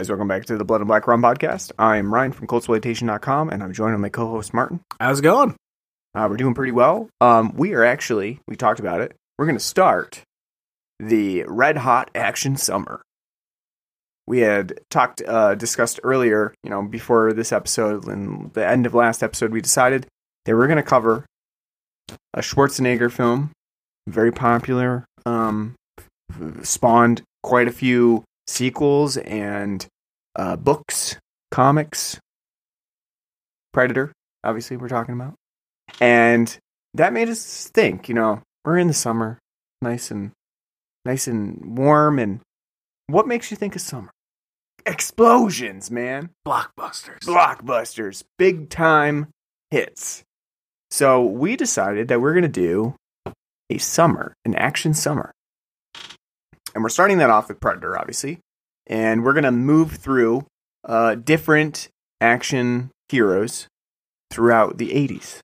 Guys, welcome back to the Blood and Black Rum podcast. I'm Ryan from Cultsploitation.com, and I'm joined by my co-host Martin. How's it going? Uh, we're doing pretty well. Um, we are actually, we talked about it. We're going to start the Red Hot Action Summer. We had talked, uh, discussed earlier, you know, before this episode and the end of last episode, we decided that we're going to cover a Schwarzenegger film, very popular, um, spawned quite a few sequels and uh, books, comics. Predator, obviously, we're talking about. And that made us think, you know, we're in the summer, nice and nice and warm and what makes you think of summer? Explosions, man. Blockbusters. Blockbusters, big time hits. So we decided that we're going to do a summer, an action summer. And we're starting that off with Predator, obviously. And we're going to move through uh, different action heroes throughout the 80s.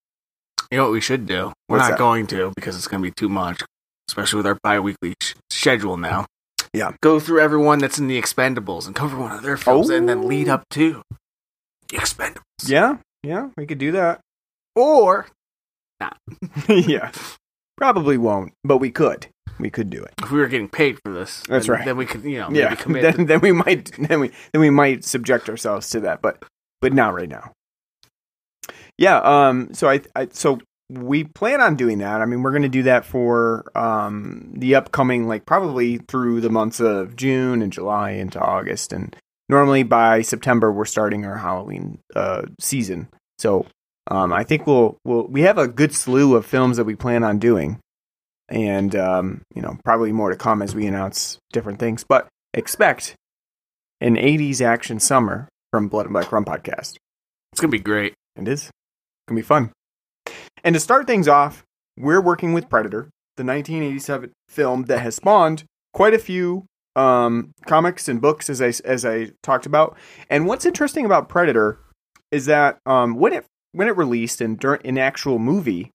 You know what we should do? We're What's not that? going to because it's going to be too much, especially with our bi-weekly sh- schedule now. Yeah. Go through everyone that's in the Expendables and cover one of their films and then lead Oh. up to the Expendables. Yeah, yeah, we could do that. Or yeah. Probably won't, but we could. We could do it. if we were getting paid for this, That's then, right. Then we could, you know, Yeah. Then, to- then we might then we then we might subject ourselves to that, but but not right now. Yeah, um so I I so we plan on doing that. I mean, we're going to do that for um the upcoming like probably through the months of June and July into August and normally by September we're starting our Halloween uh season. So um I think we'll we'll we have a good slew of films that we plan on doing and um, you know probably more to come as we announce different things. But expect an '80s action summer from Blood and Black Rum podcast. it's going to be great. And It is gonna be fun. And to start things off, we're working with Predator, the 1987 film that has spawned quite a few um, comics and books, as I as I talked about. And what's interesting about Predator is that um, when it when it released and during an actual movie,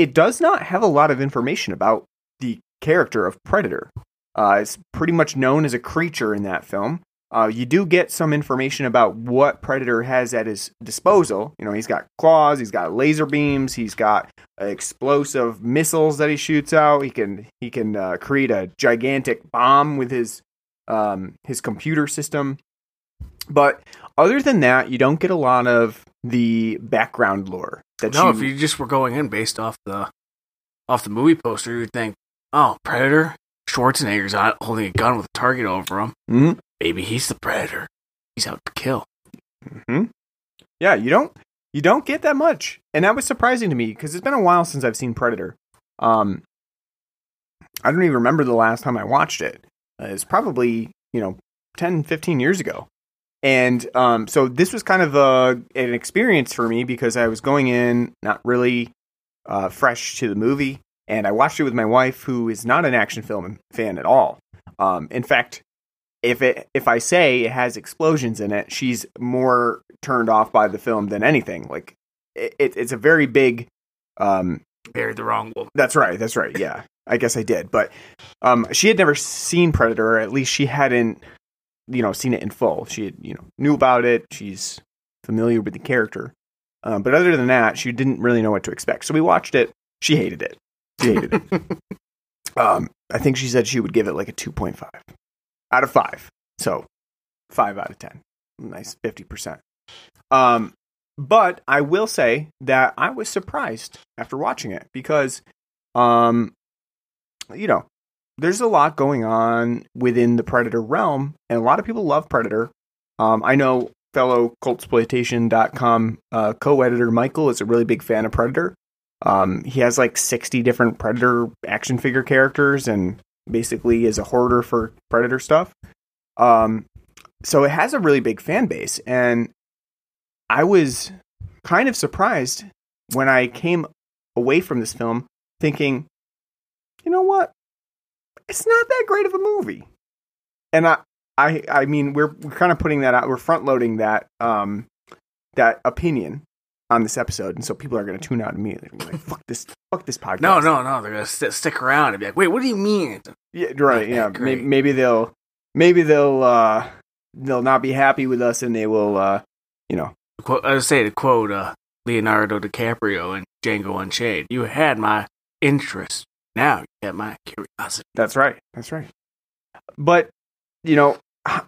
it does not have a lot of information about the character of Predator. Uh, it's pretty much known as a creature in that film. Uh, you do get some information about what Predator has at his disposal. You know, he's got claws, he's got laser beams, he's got explosive missiles that he shoots out. He can he can uh, create a gigantic bomb with his um, his computer system. But other than that, you don't get a lot of the background lore. That No, you, if you just were going in based off the off the movie poster, you'd think, oh, Predator, Schwarzenegger's out holding a gun with a target over him. Mhm. Maybe he's the Predator. He's out to kill. hmm Yeah, you don't you don't get that much, and that was surprising to me because it's been a while since I've seen Predator. Um, I don't even remember the last time I watched it. Uh, it's probably you know 10, 15 years ago, and um, so this was kind of a an experience for me because I was going in not really uh, fresh to the movie, and I watched it with my wife, who is not an action film fan at all. Um, in fact, if it if I say it has explosions in it, she's more turned off by the film than anything. Like it, it, it's a very big. Um, Buried the wrong woman. that's right. That's right. Yeah, I guess I did, but um, she had never seen Predator, or at least she hadn't, you know, seen it in full. She had, you know, knew about it. She's familiar with the character, um, but other than that, she didn't really know what to expect. So we watched it. She hated it. She hated it. um, I think she said she would give it like a two point five out of five. So five out of ten. Nice fifty percent. Um, but I will say that I was surprised after watching it because, um, you know, there's a lot going on within the Predator realm, and a lot of people love Predator. Um, I know fellow cultsploitation.com uh, co-editor Michael is a really big fan of Predator. Um, he has like 60 different Predator action figure characters and basically is a hoarder for Predator stuff. Um, so it has a really big fan base, and I was kind of surprised when I came away from this film thinking, you know what? It's not that great of a movie. And I I I mean we're we're kind of putting that out we're front loading that um that opinion on this episode and so people are going to tune out immediately They're gonna be like fuck this fuck this podcast. No, no, no. They're gonna st- stick around and be like, "Wait, what do you mean?" Yeah, right. Yeah, maybe, maybe they'll maybe they'll uh they'll not be happy with us, and they will, uh, you know, I was say to quote uh, Leonardo DiCaprio in Django Unchained, "You had my interest, now you have my curiosity." That's right. That's right. But, you know,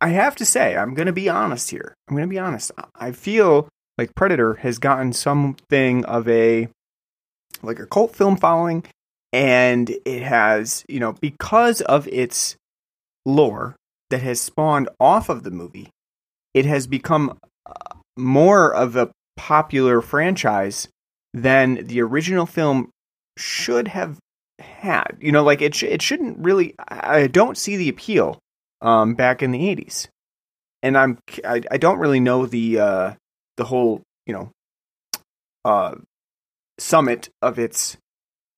I have to say, I'm going to be honest here. I'm going to be honest. I feel like Predator has gotten something of a like a cult film following and it has, you know, because of its lore that has spawned off of the movie, it has become uh, more of a popular franchise than the original film should have had. You know, like it sh- it shouldn't really. I don't see the appeal um, back in the '80s, and I'm I, I don't really know the uh, the whole you know uh, summit of its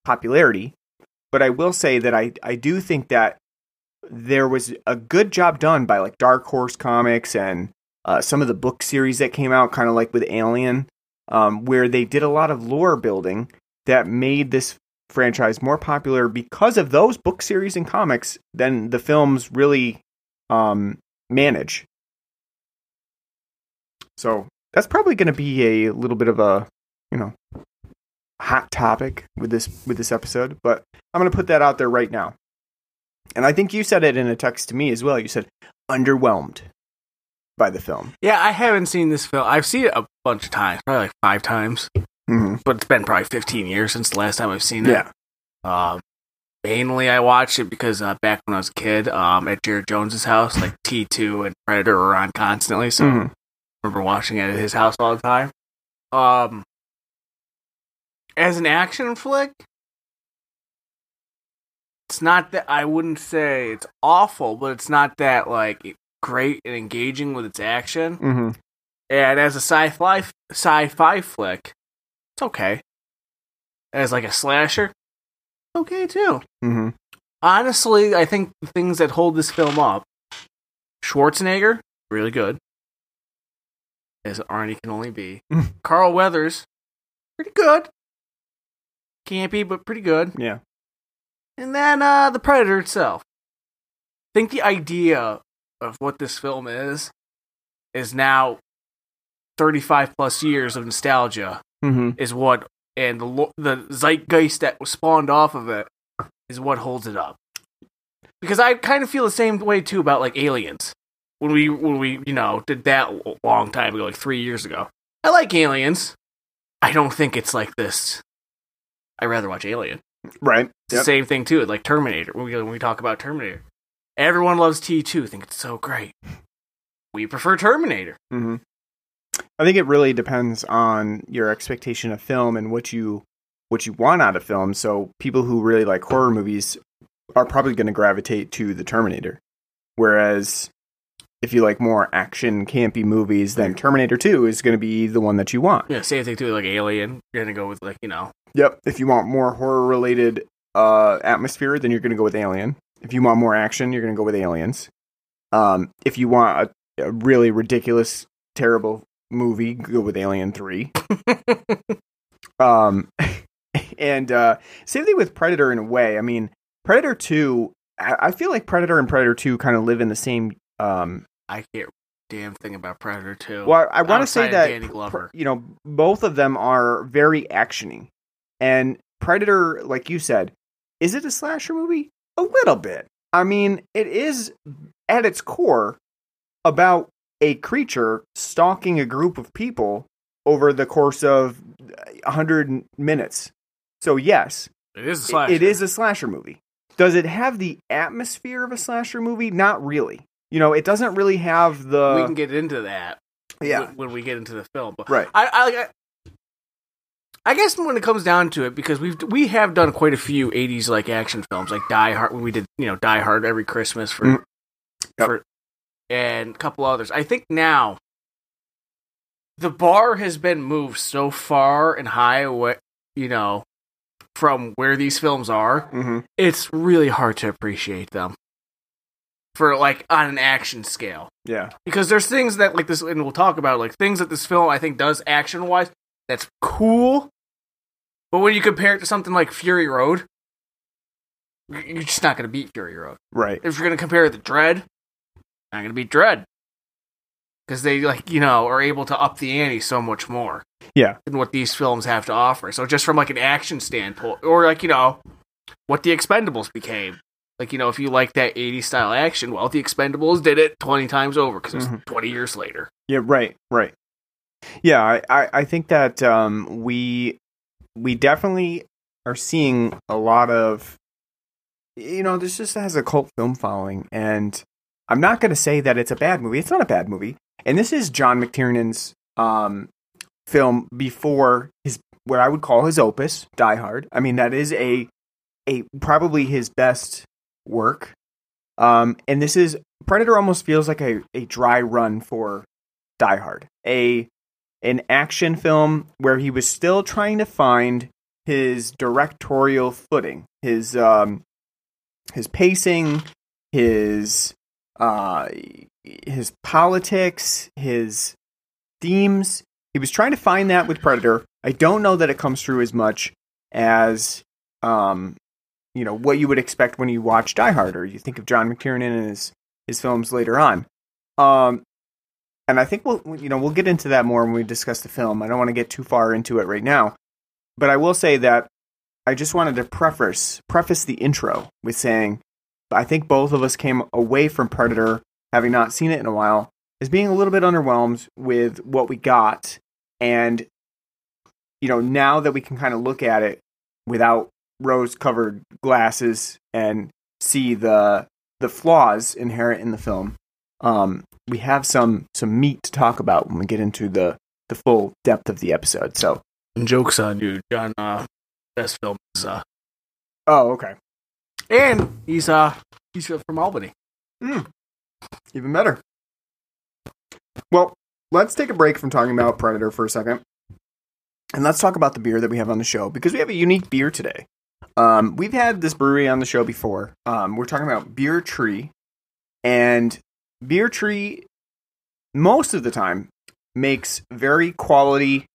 popularity. But I will say that I I do think that there was a good job done by like Dark Horse Comics and uh, some of the book series that came out, kind of like with Alien, um, where they did a lot of lore building that made this franchise more popular because of those book series and comics than the films really um, manage. So that's probably going to be a little bit of a, you know, hot topic with this with this episode, but I'm going to put that out there right now. And I think you said it in a text to me as well. You said underwhelmed by the film. Yeah, I haven't seen this film. I've seen it a bunch of times, probably like five times, Mm-hmm. but it's been probably 15 years since the last time I've seen it. Yeah. Um, mainly, I watched it because uh, back when I was a kid, um, at Jared Jones's house, like T2 and Predator were on constantly, so Mhm. I remember watching it at his house all the time. Um, as an action flick, it's not that I wouldn't say it's awful, but it's not that like great and engaging with its action. Mm-hmm. And as a sci-fi sci-fi flick, it's okay. As like a slasher, okay too. Mm-hmm. Honestly, I think the things that hold this film up, Schwarzenegger, really good, as Arnie can only be. Carl Weathers, pretty good. Campy, but pretty good. Yeah. And then uh, the Predator itself. I think the idea of what this film is is now 35 plus years of nostalgia Mm-hmm. is what and the lo- the zeitgeist that was spawned off of it is what holds it up. Because I kind of feel the same way too about like Aliens. When we when we you know did that a long time ago, like three years ago. I like Aliens. I don't think it's like this. I'd rather watch Alien. Right. It's the same thing too, like Terminator. When we when we talk about Terminator, everyone loves T two. Think it's so great. We prefer Terminator. Mm-hmm. I think it really depends on your expectation of film and what you what you want out of film. So people who really like horror movies are probably going to gravitate to the Terminator, whereas if you like more action campy movies, then Terminator Two is going to be the one that you want. Yeah, same thing too, like Alien. You're gonna go with like you know Yep. If you want more horror related uh, atmosphere, then you're going to go with Alien. If you want more action, you're going to go with Aliens. Um, if you want a, a really ridiculous, terrible movie, go with Alien Three. um, and uh, same thing with Predator in a way. I mean, Predator Two. I, I feel like Predator and Predator Two kind of live in the same. Um, I can't damn thing about Predator two. well, I want to say that Danny Glover. you know both of them are very actiony, and Predator, like you said, is it a slasher movie? A little bit. I mean, it is at its core about a creature stalking a group of people over the course of a hundred minutes. So yes, It is a slasher. it is a slasher movie. Does it have the atmosphere of a slasher movie? Not really. You know, it doesn't really have the we can get into that. yeah when, we get into the film. But right. I, I, I, I guess when it comes down to it, because we've we have done quite a few '80s like action films, like Die Hard. When we did, you know, Die Hard every Christmas for, Mm. Yep. for, and a couple others. I think now the bar has been moved so far and high away, you know, from where these films are. hmm It's really hard to appreciate them for like on an action scale Yeah. because there's things that like this and we'll talk about like things that this film i think does action wise that's cool but when you compare it to something like fury road you're just not going to beat fury road Right. if you're going to compare it to Dredd not going to be Dredd because they like you know are able to up the ante so much more. Yeah. than what these films have to offer. So just from like an action standpoint, or like you know what the Expendables became. Like you know, if you like that '80s style action, well, the Expendables did it twenty times over because it's Mhm. twenty years later. Yeah, right, right. Yeah, I, I, I think that um, we we definitely are seeing a lot of you know, this just has a cult film following, and I'm not going to say that it's a bad movie. It's not a bad movie, and this is John McTiernan's um, film before his what I would call his opus, Die Hard. I mean, that is a a probably his best work. Um, and this is Predator almost feels like a, a dry run for Die Hard, a an action film where he was still trying to find his directorial footing, his um, his pacing, his uh, his politics, his themes. He was trying to find that with Predator. I don't know that it comes through as much as um, you know what you would expect when you watch Die Hard or you think of John McTiernan and his his films later on. Um, and I think we'll you know we'll get into that more when we discuss the film. I don't want to get too far into it right now, but I will say that I just wanted to preface preface the intro with saying I think both of us came away from Predator having not seen it in a while as being a little bit underwhelmed with what we got and you know now that we can kind of look at it without rose covered glasses and see the the flaws inherent in the film um we have some some meat to talk about when we get into the the full depth of the episode so jokes on you, John. Uh, best film is uh, oh okay and he's uh he's from Albany. even better. Well let's take a break from talking about predator for a second. And let's talk about the beer that we have on the show because we have a unique beer today. Um, we've had this brewery on the show before. Um, we're talking about beer tree. And beer tree most of the time makes very quality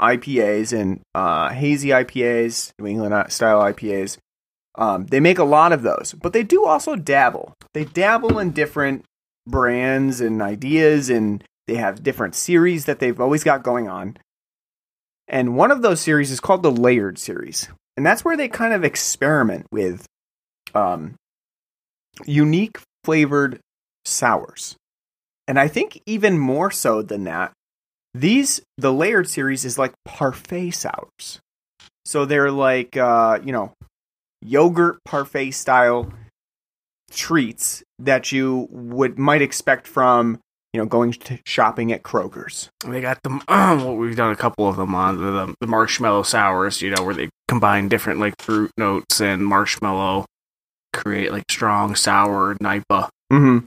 ipas and uh, hazy ipas new england style ipas um, they make a lot of those but they do also dabble. They dabble in different brands and ideas and they have different series that they've always got going on. And one of those series is called the layered series and that's where they kind of experiment with um, unique flavored sours. And i think even more so than that these the layered series is like parfait sours. So they're like uh, you know yogurt parfait style treats that you would might expect from you know going to shopping at Kroger's. They got them. well, we've done a couple of them on the, the marshmallow sours. You know, where they combine different like fruit notes and marshmallow, create like strong sour nipa. Mm-hmm.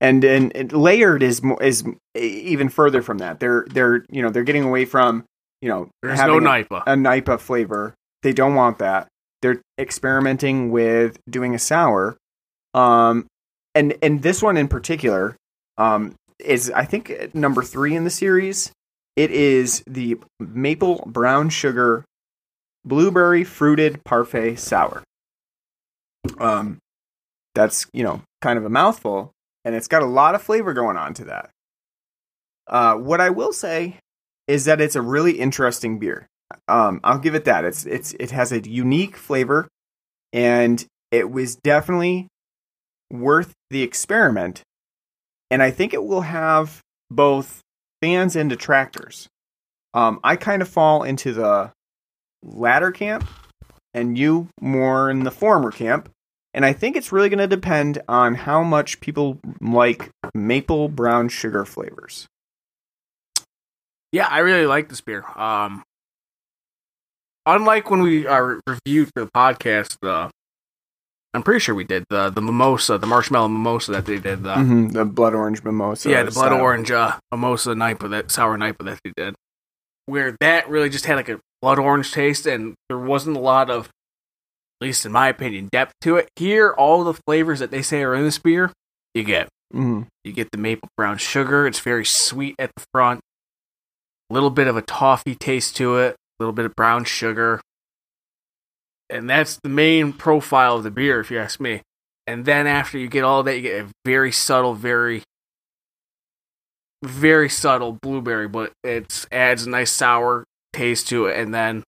And and and layered is is even further from that. They're they're you know they're getting away from you know There's no having a- nipa. a Nipa flavor. They don't want that. They're experimenting with doing a sour. Um, and and this one in particular, um, is I think number three in the series. It is the maple brown sugar blueberry fruited parfait sour. Um, that's you know kind of a mouthful, and it's got a lot of flavor going on to that. Uh, what I will say is that it's a really interesting beer. Um, I'll give it that. It's it's it has a unique flavor, and it was definitely worth the experiment. And I think it will have both fans and detractors. Um, I kind of fall into the latter camp, and you more in the former camp. And I think it's really going to depend on how much people like maple brown sugar flavors. Yeah, I really like this beer. Um, unlike when we uh, reviewed for the podcast, uh, I'm pretty sure we did the the mimosa, the marshmallow mimosa that they did. The, Mhm, the blood orange mimosa. yeah, the blood style. orange uh, mimosa nipa, that sour nipa that they did, where that really just had like a blood orange taste, and there wasn't a lot of, at least in my opinion, depth to it. Here, all the flavors that they say are in this beer, you get. Mhm. You get the maple brown sugar. It's very sweet at the front. A little bit of a toffee taste to it. A little bit of brown sugar. And that's the main profile of the beer, if you ask me. And then after you get all that, you get a very subtle, very very subtle blueberry, but it adds a nice sour taste to it, and then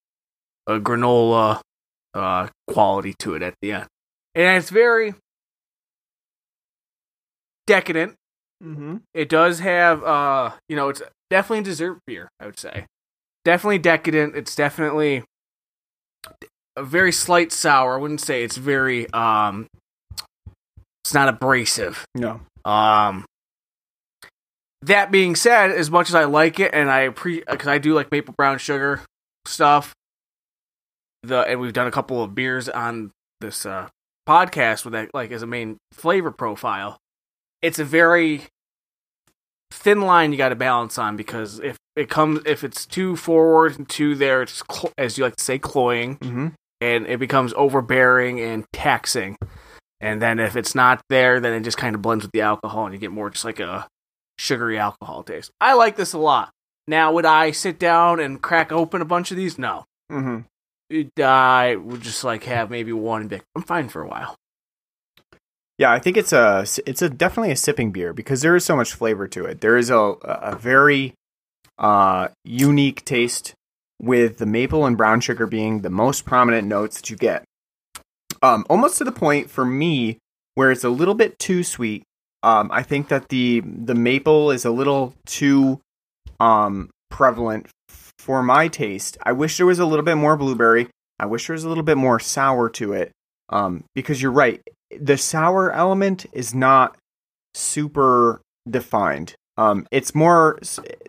a granola uh, quality to it at the end. And it's very decadent. Mm-hmm. It does have, uh, you know, it's definitely a dessert beer. I would say, definitely decadent. It's definitely a very slight sour. I wouldn't say it's very, um, it's not abrasive. No. Um, that being said, as much as I like it, and I pre because I do like maple brown sugar stuff, the and we've done a couple of beers on this uh, podcast with that like as a main flavor profile. It's a very thin line you got to balance on because if it comes if it's too forward and too there, it's cl- as you like to say cloying, Mm-hmm. and it becomes overbearing and taxing. And then if it's not there, then it just kind of blends with the alcohol, and you get more just like a sugary alcohol taste. I like this a lot. Now, would I sit down and crack open a bunch of these? No. Mm-hmm. I would just like have maybe one be I'm fine for a while. Yeah, I think it's a it's a definitely a sipping beer because there is so much flavor to it. There is a a very uh, unique taste with the maple and brown sugar being the most prominent notes that you get. Um, almost to the point for me where it's a little bit too sweet. Um, I think that the the maple is a little too um, prevalent for my taste. I wish there was a little bit more blueberry. I wish there was a little bit more sour to it. Um, because you're right, the sour element is not super defined. Um, it's more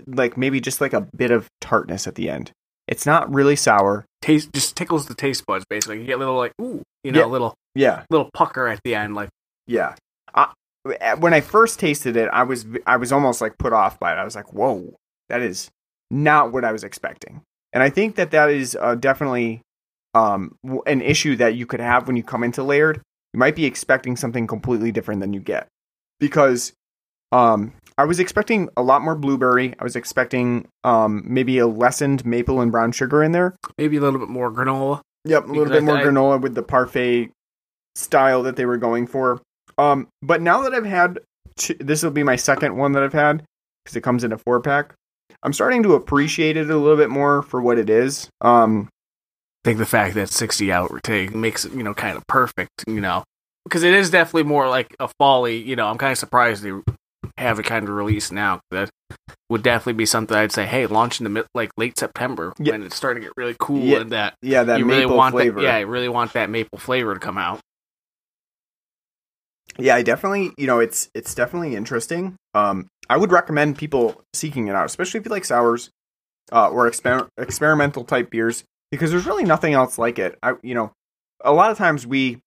like maybe just like a bit of tartness at the end. It's not really sour. Taste just tickles the taste buds basically. You get a little like ooh, you know, Yeah. a little Yeah, little pucker at the end. Like yeah. I, when I first tasted it, I was I was almost like put off by it. I was like, "Whoa, that is not what I was expecting." And I think that that is uh, definitely um, an issue that you could have when you come into layered. You might be expecting something completely different than you get because um, I was expecting a lot more blueberry. I was expecting um, maybe a lessened maple and brown sugar in there. maybe a little bit more granola. Yep, a little Because bit more I- granola with the parfait style that they were going for. Um, but now that I've had, two, this will be my second one that I've had because it comes in a four pack. I'm starting to appreciate it a little bit more for what it is. Um, think the fact that 60 out take makes it, you know, kind of perfect, you know, because it is definitely more like a folly, you know, I'm kind of surprised they have it kind of released now. That would definitely be something I'd say, hey, launch in the mid, like late September Yeah. when it's starting to get really cool Yeah, and that yeah, that you maple really want flavor. that, yeah, you really want that maple flavor to come out. yeah, I definitely, you know, it's it's definitely interesting. Um, I would recommend people seeking it out, especially if you like sours uh, or exper- experimental type beers, because there's really nothing else like it. I, you know, a lot of times we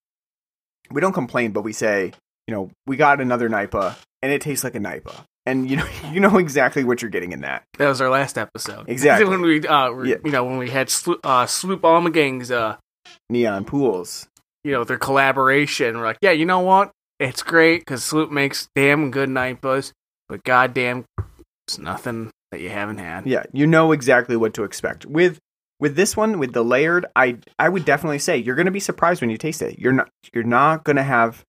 we don't complain, but we say, you know, we got another Nipa and it tastes like a Nipa, and you know, you know exactly what you're getting in that. That was our last episode. Exactly. when we, uh, were- Yeah. you know, when we had Slo- uh, Sloop Almagang's, uh, Neon pools. you know, their collaboration. We're like, yeah, you know what? It's great because Sloop makes damn good Nipas, but goddamn, it's nothing that you haven't had. Yeah, you know exactly what to expect. With with this one, with the layered, I I would definitely say you're going to be surprised when you taste it. You're not you're not going to have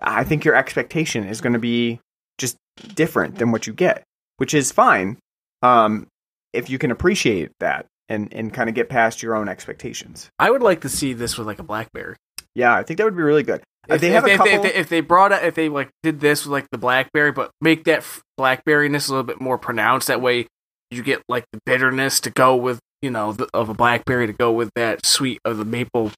I think your expectation is going to be just different than what you get, which is fine. Um if you can appreciate that and and kind of get past your own expectations. I would like to see this with like a blackberry. Yeah, I think that would be really good. If, If they have a if couple if, they, if they brought it, if they like did this with like the blackberry, but make that blackberryness a little bit more pronounced. That way, you get like the bitterness to go with you know the, of a blackberry to go with that sweet of the maple,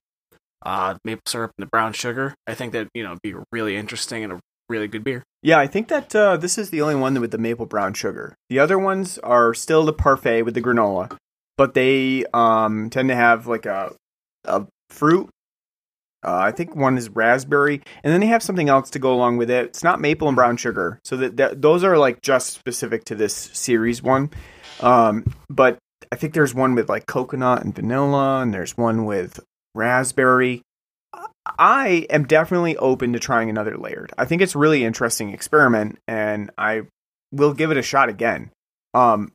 uh, maple syrup and the brown sugar. I think that you know be really interesting and a really good beer. Yeah, I think that uh, this is the only one with the maple brown sugar. The other ones are still the parfait with the granola, but they um, tend to have like a a fruit. Uh, I think one is raspberry, and then they have something else to go along with it. It's not maple and brown sugar, so that, that those are like just specific to this series one. Um, but I think there's one with like coconut and vanilla, and there's one with raspberry. I am definitely open to trying another layered. I think it's really interesting experiment, and I will give it a shot again. Um,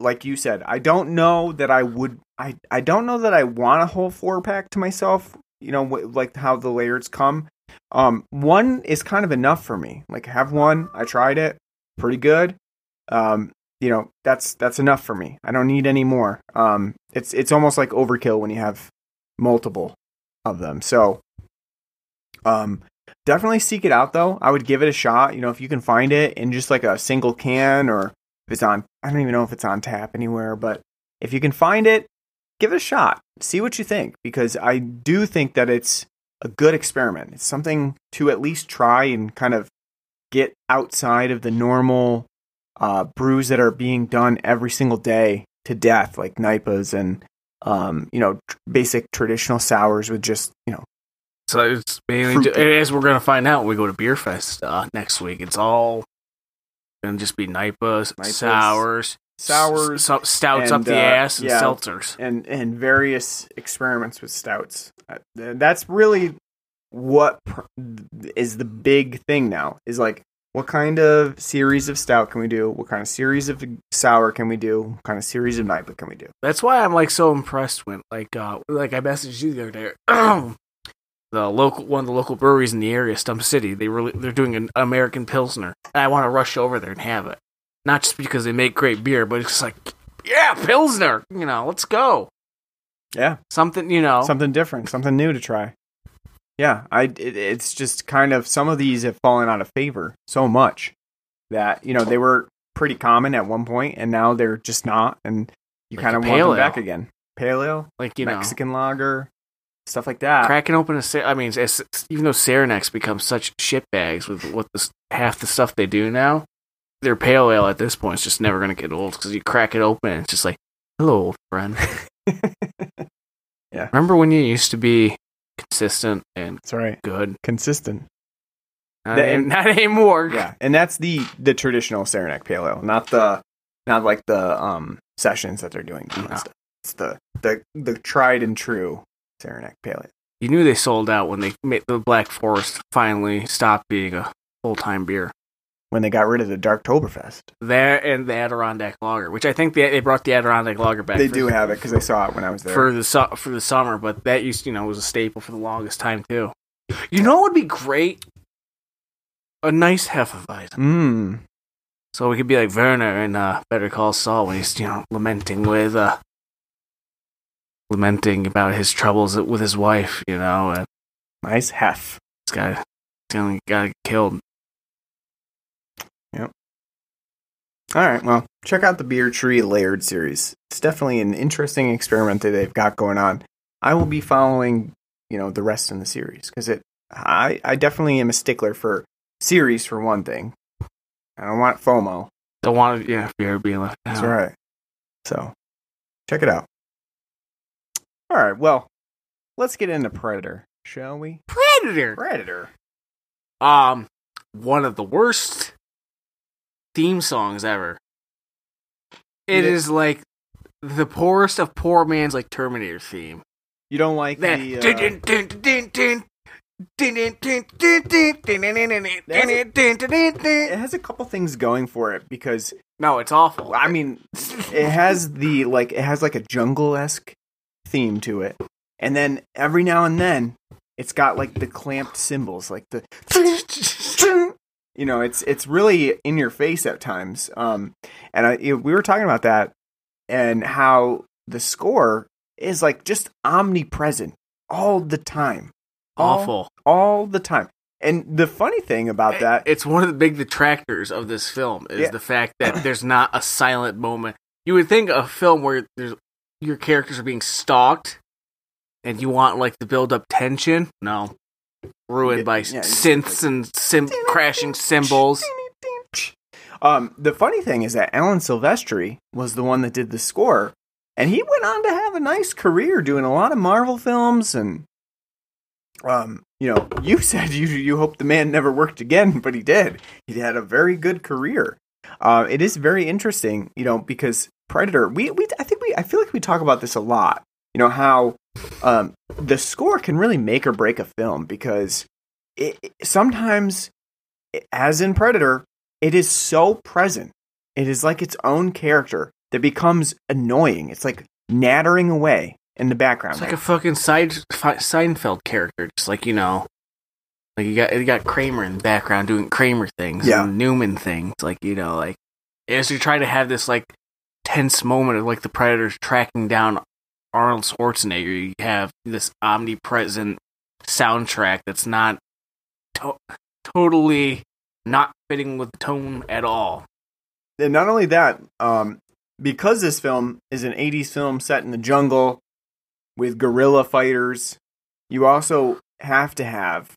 like you said, I don't know that I would. I I don't know that I want a whole four pack to myself. You know, wh- like how the layers come. Um, one is kind of enough for me. Like have one. I tried it, pretty good. um, you know, that's that's enough for me. I don't need any more. Um, it's it's almost like overkill when you have multiple of them. So, um, definitely seek it out though. I would give it a shot. You know, if you can find it in just like a single can or if it's on, I don't even know if it's on tap anywhere, but if you can find it, give it a shot. See what you think because I do think that it's a good experiment. It's something to at least try and kind of get outside of the normal uh, brews that are being done every single day to death, like NIPAs and um, you know tr- basic traditional sours with just you know So it's mainly as we're gonna find out when we go to Beer Fest uh, next week. It's all gonna just be NIPAs, NIPAs, sours, sours s- stouts up the uh, ass, and yeah. seltzers. and and various experiments with stouts. Uh, That's really what pr- is the big thing now. Is like what kind of series of stout can we do? What kind of series of sour can we do? What kind of series of NIPA can we do? That's why I'm like so impressed when like uh like I messaged you the other day. the local one of the local breweries in the area, Stump City, they really they're doing an American Pilsner. And I want to rush over there and have it. Not just because they make great beer, but it's like yeah, Pilsner. You know, let's go. Yeah, Something you know. something different, something new to try. Yeah, I it, it's just kind of some of these have fallen out of favor so much that you know they were pretty common at one point and now they're just not, and you Like kind of want them ale. back again. Pale ale, like you know, Mexican lager, stuff like that. cracking open a. I mean, it's, even though Saranacs become such shitbags with what the, half the stuff they do now, their pale ale at this point is just never gonna get old because you crack it open, and it's just like, hello, old friend. Yeah. Remember when you used to be consistent and That's right. good? Consistent. Not, The- any- not anymore. Yeah, and that's the the traditional Saranac Pale Ale, not the not like the um sessions that they're doing. No. It's the the the tried and true Saranac Pale Ale. You knew they sold out when they made the Black Forest finally stopped being a full time beer. When they got rid of the Darktoberfest, That and the Adirondack Lager, which I think they, they brought the Adirondack Lager back. they do have it because I saw it when I was there. for the su- for the summer, but that used you know was a staple for the longest time too. You know what would be great? A nice Hefeweizen. Mmm. So we could be like Werner in uh, Better Call Saul when he's you know lamenting with uh lamenting about his troubles with his wife, you know, and Nice hef. this guy got got killed. All right, well, check out the Beer Tree Layered series. It's definitely an interesting experiment that they've got going on. I will be following, you know, the rest in the series because it. I I definitely am a stickler for series for one thing. I don't want FOMO. Don't want to, yeah, fear of being left out. That's right. So, check it out. All right, well, let's get into Predator, shall we? Predator. Predator. Um, one of the worst theme songs ever. It like the poorest of poor man's like Terminator theme. You don't like that? It has a couple things going for it because no, it's awful. I mean, it has the like it has like a jungle esque theme to it, and then every now and then it's got like the clamped cymbals, like the you know, it's it's really in your face at times. Um, and I we were talking about that and how the score is like just omnipresent all the time, awful. all the time. And the funny thing about that, It's one of the big detractors of this film is Yeah. the fact that there's not a silent moment. You would think a film where there's your characters are being stalked and you want like to build up tension. No. Ruined by Yeah, synths and sim- crashing cymbals. Um, the funny thing is that Alan Silvestri was the one that did the score, and he went on to have a nice career doing a lot of Marvel films. And, um, you know, you said you you hope the man never worked again, but he did. He had a very good career. Uh, it is very interesting, you know, because Predator. We we I think we I feel like we talk about this a lot. You know how um, the score can really make or break a film because it, it- sometimes, as in Predator, it is so present. It is like its own character that becomes annoying. It's like nattering away in the background. It's like a fucking side Seinfeld character, just like you know, like you got you got Kramer in the background doing Kramer things, Yeah. and Newman things, like you know, like as you try to have this like tense moment of like the predators tracking down Arnold Schwarzenegger. You have this omnipresent soundtrack that's not to- totally not fitting with the tone at all. And not only that, um, because this film is an 80s film set in the jungle with guerrilla fighters, you also have to have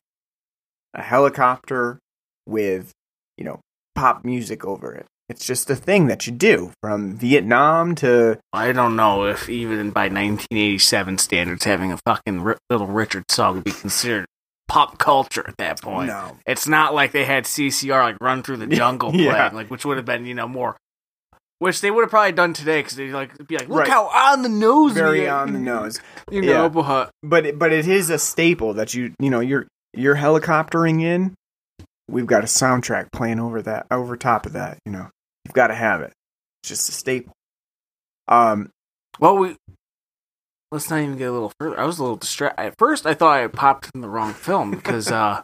a helicopter with, you know, pop music over it. It's just a thing that you do from Vietnam to I don't know if even by 1987 standards, having a fucking R- Little Richard song would be considered pop culture at that point. no. It's not like they had CCR like Run Through the Jungle Yeah. playing, like which would have been you know more, which they would have probably done today because they'd like be like, look Right. how on the nose, Very are," on the nose. you know. Yeah. But uh, But it, but it is a staple that you you know you're you're helicoptering in. We've got a soundtrack playing over that over top of that. You know, you've got to have it. It's just a staple. Um, well, we let's not even get a little further. I was a little distracted at first. I thought I popped in the wrong film because uh,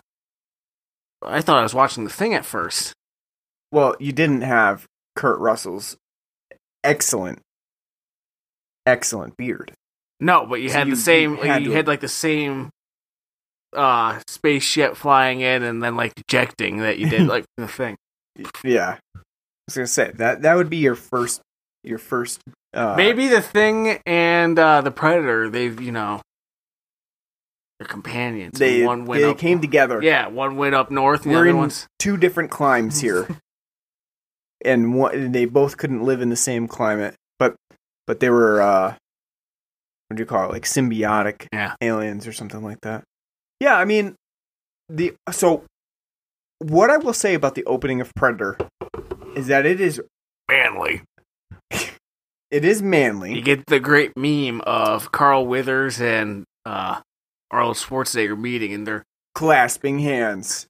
I thought I was watching the thing at first. well, you didn't have Kurt Russell's excellent, excellent beard. No, but you So had you- the same. you had you had like the same uh spaceship flying in and then like ejecting that you did like the thing. Yeah, was gonna say that that would be your first your first. Uh, Maybe the thing and uh the predator. They've you know they're companions. they one went they up. came together. Yeah, one went up north. We're other in one's two different climes here, and one, they both couldn't live in the same climate, but but they were uh, what do you call it? Like symbiotic Yeah. aliens or something like that. Yeah, I mean the so what I will say about the opening of Predator is that it is manly. it is manly. You get the great meme of Carl Weathers and uh Arnold Schwarzenegger meeting, and they're clasping hands.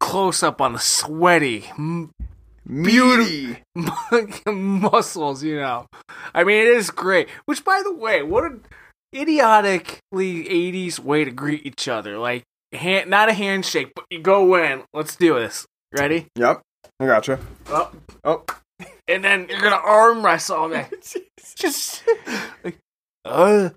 close up on the sweaty, m- Beauty. muscles, you know. I mean, it is great. Which, by the way, what an idiotically 80s way to greet each other. Like, hand, not a handshake, but you go in. Let's do this. Ready? Yep, I gotcha. Oh, Oh, and then you're gonna arm wrestle me. Just like, uh,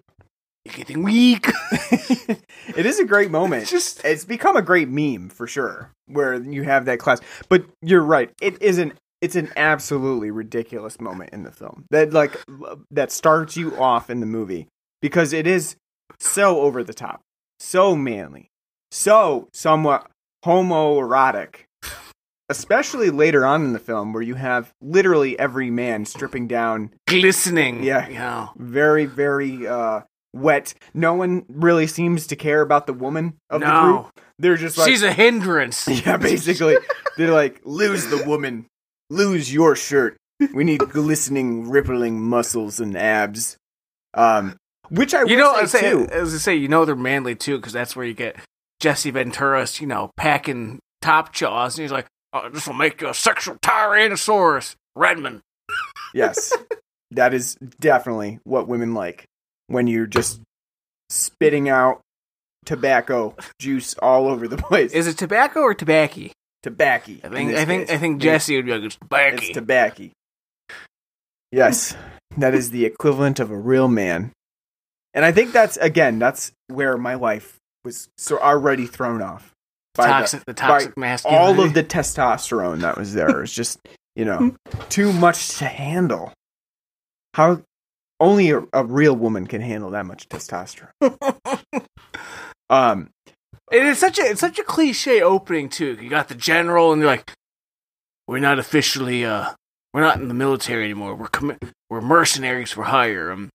you're getting weak. it is a great moment. Just it's become a great meme for sure where you have that class but you're right it is an it's an absolutely ridiculous moment in the film that like that starts you off in the movie because it is so over the top so manly so somewhat homoerotic especially later on in the film where you have literally every man stripping down glistening. Yeah. Know. very very uh wet no one really seems to care about the woman of the group No. they're just like She's a hindrance. yeah, basically, they're like, lose the woman, lose your shirt. We need glistening, rippling muscles and abs. Um, which I You know, say, I was, say, too. I gonna say, you know, they're manly too, because that's where you get Jesse Ventura's, you know, packing top jaws, and he's like, oh, "This will make you a sexual tyrannosaurus, Redmond." Yes, that is definitely what women like when you're just spitting out tobacco juice all over the place. Is it tobacco or tobacco? tobacco. I think I think case. I think Jesse would be like, "It's tobacco." It's tobacco. Yes, that is the equivalent of a real man. And I think that's again, that's where my wife was so already thrown off by the- toxic, the, toxic masculinity. all of the testosterone that was there. It's just you know too much to handle. How only a, a real woman can handle that much testosterone. um, It is such a it's such a cliche opening too. You got the general, and you're like, "We're not officially uh, we're not in the military anymore. We're commi- we're mercenaries for hire." Um,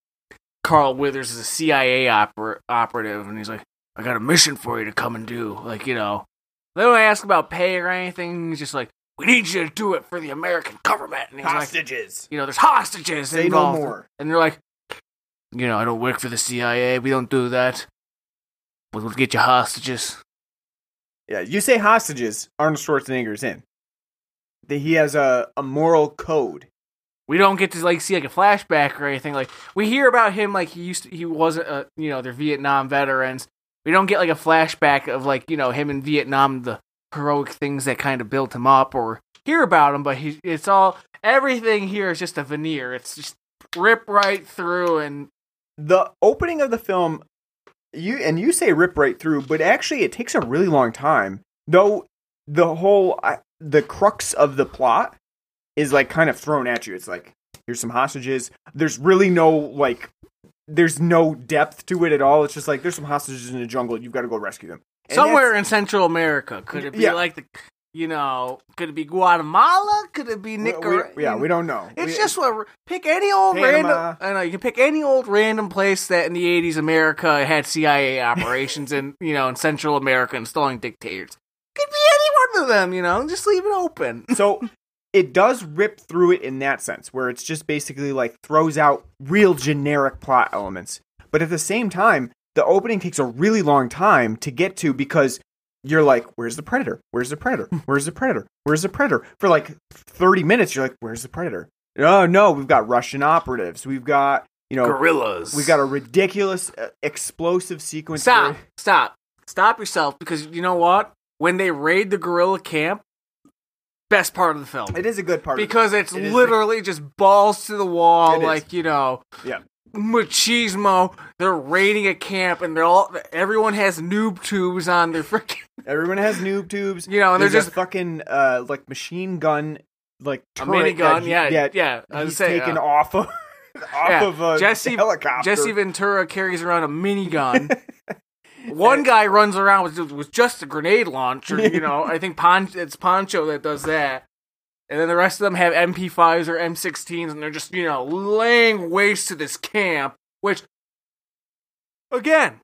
Carl Weathers is a CIA oper- operative, and he's like, "I got a mission for you to come and do." Like you know, they don't ask about pay or anything. He's just like, "We need you to do it for the American government." And he's like, hostages. "You know, there's hostages Say no more. And they're like, "You know, I don't work for the CIA. We don't do that." But we'll get you hostages. Yeah, you say hostages. Arnold Schwarzenegger's in. That he has a, a moral code. we don't get to like see like a flashback or anything. Like we hear about him like he used to, he wasn't a you know they're Vietnam veterans. We don't get like a flashback of like you know him in Vietnam, the heroic things that kind of built him up, or hear about him. But he it's all everything here is just a veneer. It's just rip right through and the opening of the film you and you say rip right through but actually it takes a really long time though the whole I- the crux of the plot is like kind of thrown at you it's like here's some hostages there's really no like there's no depth to it at all it's just like there's some hostages in the jungle you've got to go rescue them And somewhere in Central America. Could it be Yeah. like the, you know, could it be Guatemala? Could it be Nicaragua? yeah we don't know It's We- just what pick any old Panama. random. I know you can pick any old random place that in the '80s America had CIA operations in you know in Central America installing dictators. Could be any one of them. You know, just leave it open. so it does rip through it in that sense where it's just basically like throws out real generic plot elements. But at the same time the opening takes a really long time to get to because you're like where's the predator? Where's the predator? Where's the predator? Where's the predator? For like 30 minutes you're like where's the predator? Oh no we've got russian operatives. We've got you know Guerrillas. we've got a ridiculous uh, explosive sequence stop, where- stop, stop yourself because you know what? When they raid the guerrilla camp, best part of the film. it is a good part of- because it's It is- literally just balls to the wall, It is. like you know, Yeah. machismo. They're raiding a camp, and they're all everyone has noob tubes on their freaking. Everyone has noob tubes. You know, and they're just a fucking uh like machine gun like a turret minigun. he- Yeah, yeah, yeah. I was he's saying, taken uh, off of off yeah, of a Jesse helicopter. Jesse Ventura carries around a minigun. One guy runs around with with just a grenade launcher. You know, I think Pon- it's Poncho that does that. And then the rest of them have MP5s or M16s, and they're just, you know, laying waste to this camp, which, again,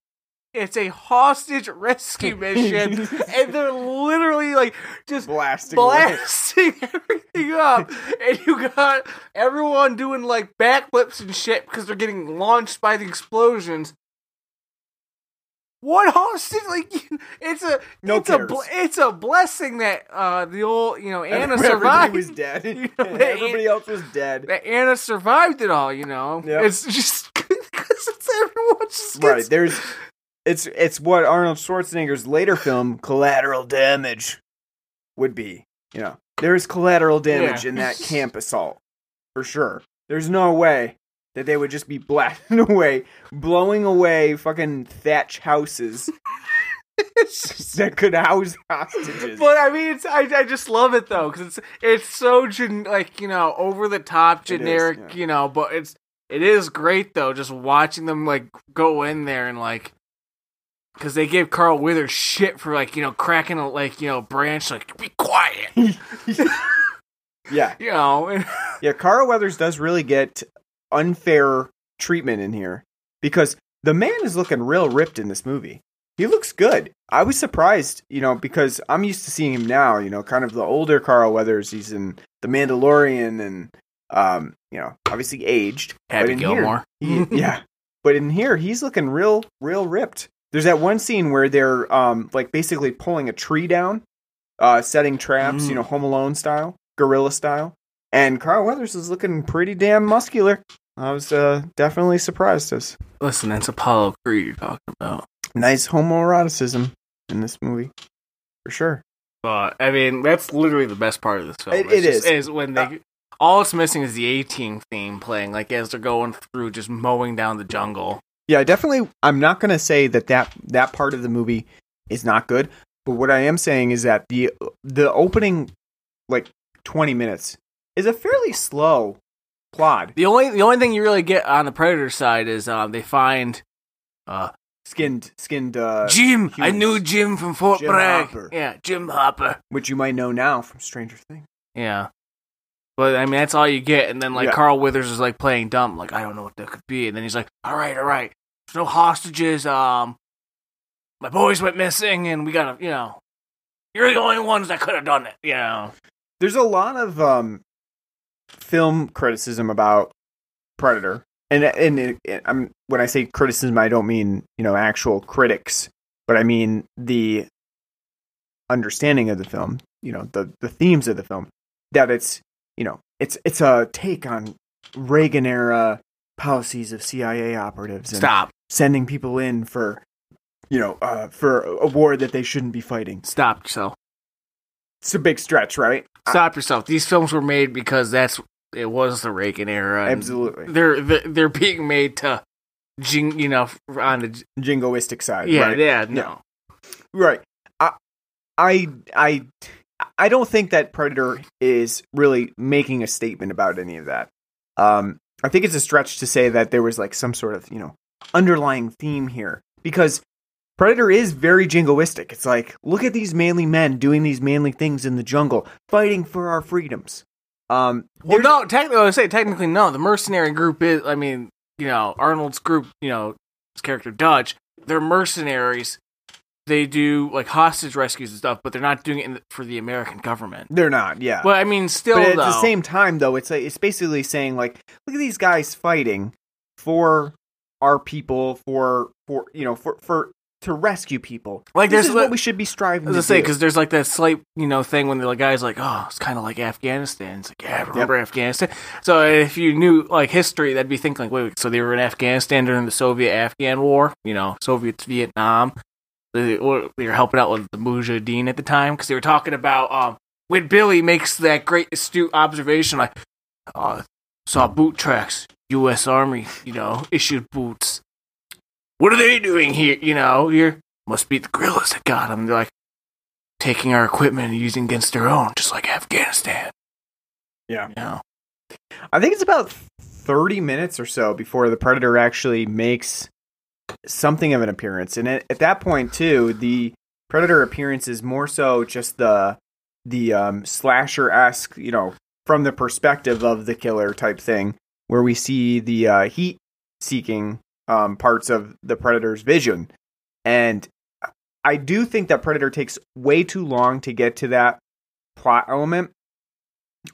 it's a hostage rescue mission, and they're literally, like, just blasting blasting everything up. And you got everyone doing, like, backflips and shit because they're getting launched by the explosions. One hostage, like it's a No it's cares. bl- it's a blessing that uh the old you know Anna Everybody survived. was dead. You know, Everybody else was dead. that Anna survived it all, you know. Yep. It's just because it's everyone just gets, Right. There's it's it's what Arnold Schwarzenegger's later film Collateral Damage would be. You know, there's collateral damage Yeah. in that camp assault for sure. There's no way that they would just be blasting away, blowing away fucking thatch houses that could house hostages. But I mean, it's, I I just love it though because it's it's so gen- like you know over the top It is, generic yeah. you know, but it's it is great though just watching them like go in there and like because they gave Carl Weathers shit for like you know cracking a like you know branch like be quiet yeah, you know yeah. Carl Weathers does really get unfair treatment in here because the man is looking real ripped in this movie. He looks good. I was surprised, you know, because I'm used to seeing him now, you know, kind of the older Carl Weathers. He's in The Mandalorian and, um, you know, obviously aged. but Happy in here, Gilmore. he- yeah. But in here, he's looking real, real ripped. There's that one scene where they're, um, like basically pulling a tree down, uh, setting traps, Mm. you know, Home Alone style, guerrilla style. And Carl Weathers is looking pretty damn muscular. I was uh, definitely surprised. Us Listen, that's Apollo Creed you're talking about. nice homoeroticism in this movie, for sure. But I mean, that's literally the best part of this film. It- It's it just- is. Is when they all it's missing is the A Team theme playing, like as they're going through, just mowing down the jungle. Yeah, definitely. I'm not going to say that, that that part of the movie is not good, but what I am saying is that the the opening like 20 minutes is a fairly slow The only the only thing you really get on the Predator side is um they find uh Skinned skinned uh Jim. I humans. knew Jim from Fort Jim Bragg. Hopper. Yeah, Jim Hopper. which you might know now from Stranger Things. Yeah. But I mean that's all you get, and then like Yeah. Carl Weathers is like playing dumb, like I don't know what that could be, and then he's like, All right, all right, there's no hostages. Um, my boys went missing, and we gotta, you know, you're the only ones that could have done it. You know, There's a lot of um film criticism about Predator. And and it, it- I'm when I say criticism I don't mean, you know, actual critics, but I mean the understanding of the film, you know, the the themes of the film that it's, you know, it's it's a take on Reagan era policies of CIA operatives and stop, sending people in for you know, uh, for a war that they shouldn't be fighting. stop yourself, It's a big stretch, right? stop yourself. These films were made because that's it was the Reagan era. Absolutely. they're they're, being made to, jing, you know, on the Jingoistic side. yeah right? yeah no Right. I, I, I, I don't think that Predator is really making a statement about any of that. Um, I think it's a stretch to say that there was like some sort of you know underlying theme here because Predator is very jingoistic. It's like look at these manly men doing these manly things in the jungle, fighting for our freedoms. Um, Well, no, technically, I would say technically no. The mercenary group is, I mean, you know, Arnold's group, you know, his character Dutch, they're mercenaries. They do like hostage rescues and stuff, but they're not doing it in, for the American government. they're not. Yeah. But I mean, still, but at though, the same time though it's like it's basically saying like look at these guys fighting for our people for for you know for for to rescue people Like, this there's is what we should be striving I was to say because there's like that slight, you know, thing when the guy's like, "Oh, it's kind of like Afghanistan." It's like, "Yeah, remember Afghanistan?" So if you knew like history, that'd be thinking like, "Wait, wait, so they were in Afghanistan during the Soviet-Afghan War? You know, Soviets Vietnam. They were, they were helping out with the Mujahideen at the time because they were talking about um when Billy makes that great astute observation, like, "Oh, saw boot tracks, U.S. Army, you know, issued boots. What are they doing here? You know, here." must be the guerrillas that got them. They're like taking our equipment and using against their own, just like Afghanistan. Yeah. You know? i think it's about 30 minutes or so before the predator actually makes something of an appearance and at, at that point too the predator appearance is more so just the the um slasher-esque you know from the perspective of the killer type thing where we see the uh heat seeking um parts of the predator's vision and i do think that predator takes way too long to get to that plot element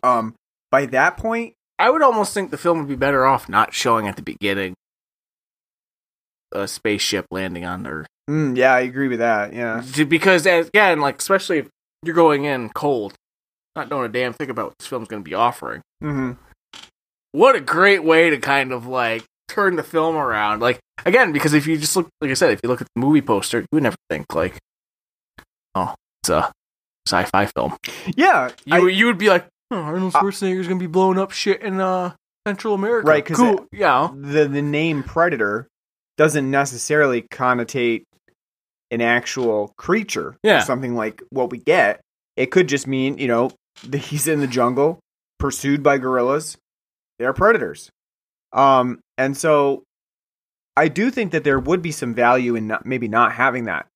um by that point I would almost think the film would be better off not showing at the beginning a spaceship landing on Earth. mm, yeah i agree with that yeah Because, as- again, like, especially if you're going in cold, not knowing a damn thing about what this film's going to be offering. hmm What a great way to kind of, like, turn the film around. Like, again, because if you just look, like I said, if you look at the movie poster, you would never think, like, oh, it's a sci fi film. yeah You I- you would be like, oh, Arnold Schwarzenegger's gonna be blowing up shit in uh Central America, Right, Cool, yeah. the the name predator doesn't necessarily connotate an actual creature Yeah. something like what we get it could just mean you know he's in the jungle pursued by guerrillas they're predators um and so i do think that there would be some value in not, maybe not having that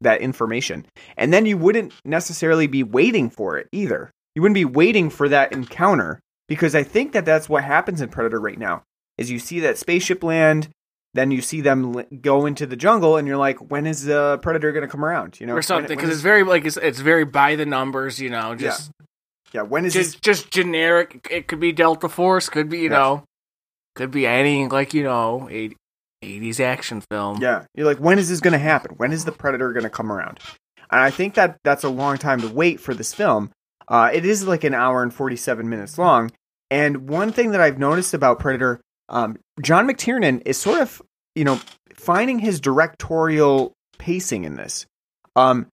that information and then you wouldn't necessarily be waiting for it either you wouldn't be waiting for that encounter because i think that that's what happens in predator right now is you see that spaceship land then you see them go into the jungle and you're like when is the predator going to come around you know Or something, because it's very like it's, it's very by the numbers, you know. Just yeah when is just this just generic. It could be Delta Force, could be you Yes. know, could be any like you know, 80s action film. Yeah, you're like, when is this going to happen? When is the predator going to come around? And I think that that's a long time to wait for this film. Uh, it is like an hour and 47 minutes long. And one thing that I've noticed about Predator, um, John McTiernan is sort of, you know, finding his directorial pacing in this. Um,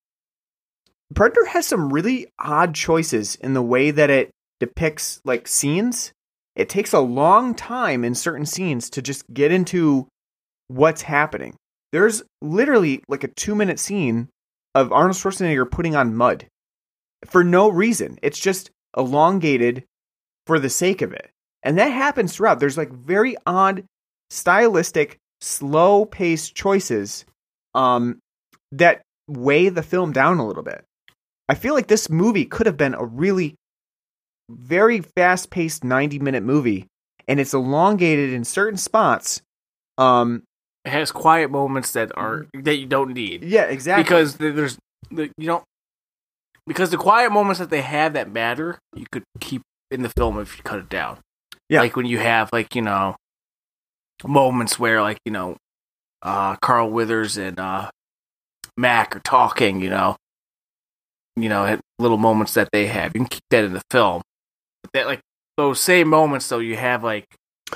Predator has some really odd choices in the way that it depicts like scenes. It takes a long time in certain scenes to just get into what's happening. There's literally like a two minute scene of Arnold Schwarzenegger putting on mud for no reason. It's just elongated for the sake of it. And that happens throughout. There's like very odd, stylistic, slow paced choices um, that weigh the film down a little bit. I feel like this movie could have been a really very fast paced 90 minute movie, and it's elongated in certain spots. Um, It has quiet moments that are that you don't need yeah, exactly. because there's the, you don't because the quiet moments that they have that matter you could keep in the film if you cut it down. Yeah. like when you have like you know moments where like you know uh Carl Weathers and uh Mac are talking, you know, you know, at little moments that they have. You can keep that in the film. That like those same moments though, you have like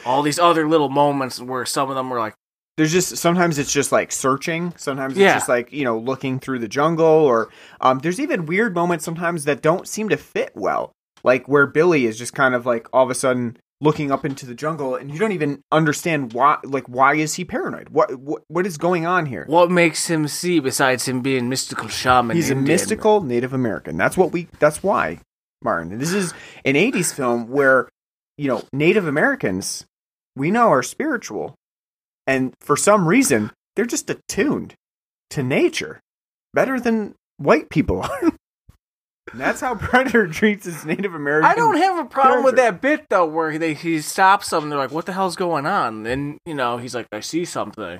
all these other little moments where some of them were like there's just sometimes it's just like searching. Sometimes it's just like you know looking through the jungle or um, there's even weird moments sometimes that don't seem to fit well. Like where billy is just kind of like all of a sudden looking up into the jungle and you don't even understand why like why is he paranoid? What what, what is going on here? What makes him see besides him being mystical shaman? he's a mystical native american. That's what we that's why martin this is an 80s film where you know native americans we know are spiritual and for some reason they're just attuned to nature better than white people are and that's how predator treats his native american I don't have a problem with that bit though, where they he stops them. And they're like, "What the hell's going on?" And you know, he's like, "I see something,"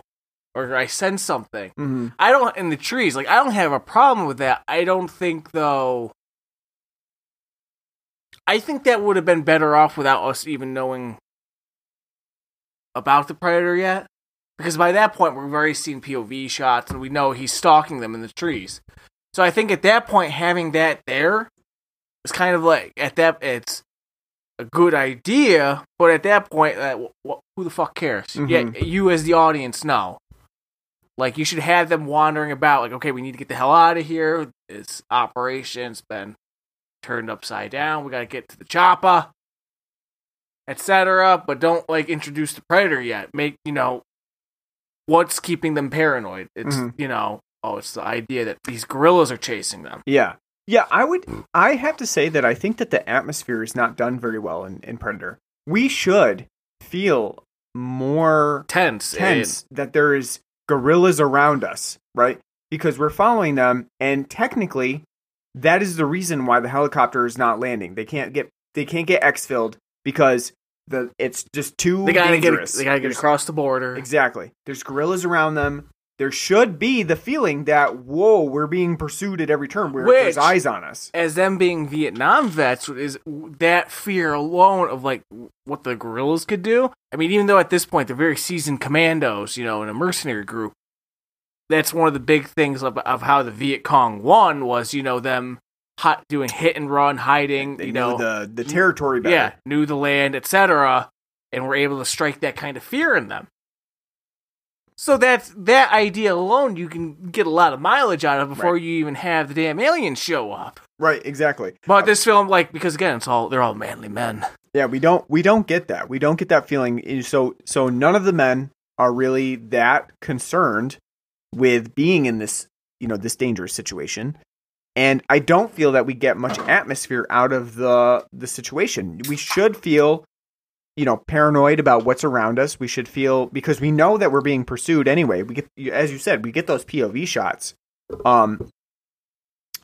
or "I sense something." Mhm. I don't in the trees. Like, I don't have a problem with that. I don't think though. I think that would have been better off without us even knowing about the predator yet, because by that point we've already seen POV shots and we know he's stalking them in the trees. So I think at that point having that there is kind of like at that it's a good idea, but at that point, uh, wh- wh- who the fuck cares? Mhm. Yeah, you as the audience know. Like you should have them wandering about. Like, okay, we need to get the hell out of here. This operation's been turned upside down. We got to get to the chopper, etc. But don't like introduce the predator yet. Make you know what's keeping them paranoid. It's Mhm. you know oh, it's the idea that these guerrillas are chasing them. Yeah. Yeah, I would I have to say that I think that the atmosphere is not done very well in, in Predator. We should feel more Tense, tense that there is guerrillas around us, right? Because we're following them and technically that is the reason why the helicopter is not landing. They can't get they can't get exfilled because the it's just too They gotta dangerous. get they gotta get There's- across the border. Exactly. There's guerrillas around them. There should be the feeling that whoa, we're being pursued at every turn. Where there's eyes on us. as them being Vietnam vets is that fear alone of like what the guerrillas could do. I mean, even though at this point they're very seasoned commandos, you know, in a mercenary group, that's one of the big things of, of how the Viet Cong won was, you know, them hot, doing hit and run, hiding, They you know the the territory better. yeah, knew the land, etc., and were able to strike that kind of fear in them. So that's that idea alone you can get a lot of mileage out of before Right. you even have the damn aliens show up. Right, exactly. But uh, this film, like, because again, it's all they're all manly men. Yeah, we don't we don't get that. We don't get that feeling. So so none of the men are really that concerned with being in this, you know, this dangerous situation. And I don't feel that we get much atmosphere out of the the situation. We should feel you know, paranoid about what's around us. We should feel because we know that we're being pursued anyway. We get as you said, we get those POV shots. Um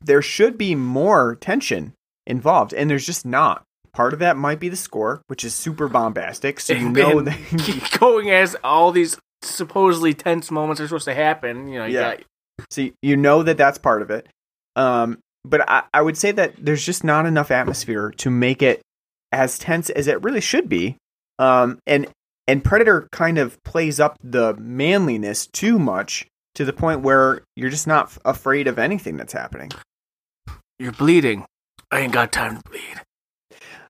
there should be more tension involved and there's just not. Part of that might be the score, which is super bombastic. So you know that keep going as all these supposedly tense moments are supposed to happen. You know, you Yeah. got So you know that that's part of it. Um, but I, I would say that there's just not enough atmosphere to make it as tense as it really should be. Um, and and Predator kind of plays up the manliness too much to the point where you're just not f- afraid of anything that's happening. you're bleeding. I ain't got time to bleed.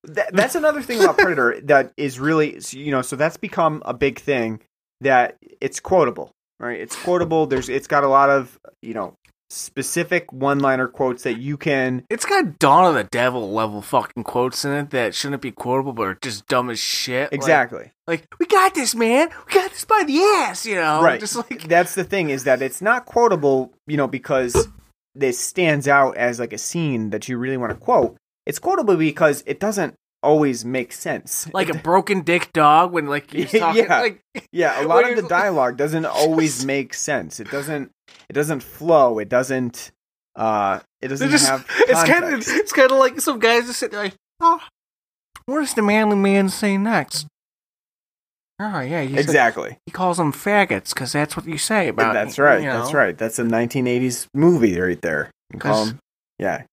That, that's another thing about Predator that is really you know so that's become a big thing that it's quotable right it's quotable there's it's got a lot of you know specific one liner quotes that you can It's got Dawn of the Devil level fucking quotes in it that shouldn't be quotable, but are just dumb as shit. Like- exactly Like, we got this, man. We got this by the ass. You know, right Just like that's the thing is that it's not quotable you know because this stands out as like a scene that you really want to quote it's quotable because it doesn't always make sense like a broken dick dog when like he's talking. Yeah. Like, yeah a lot of the dialogue doesn't always make sense it doesn't it doesn't flow it doesn't uh it doesn't just, have it's kind of it's kind of like some guys just sitting there like, oh, what does the manly man say next? Oh yeah, he said- exactly he calls them faggots because that's what you say about. that's right you that's right that's a 1980s movie right there you call That's- 'em- yeah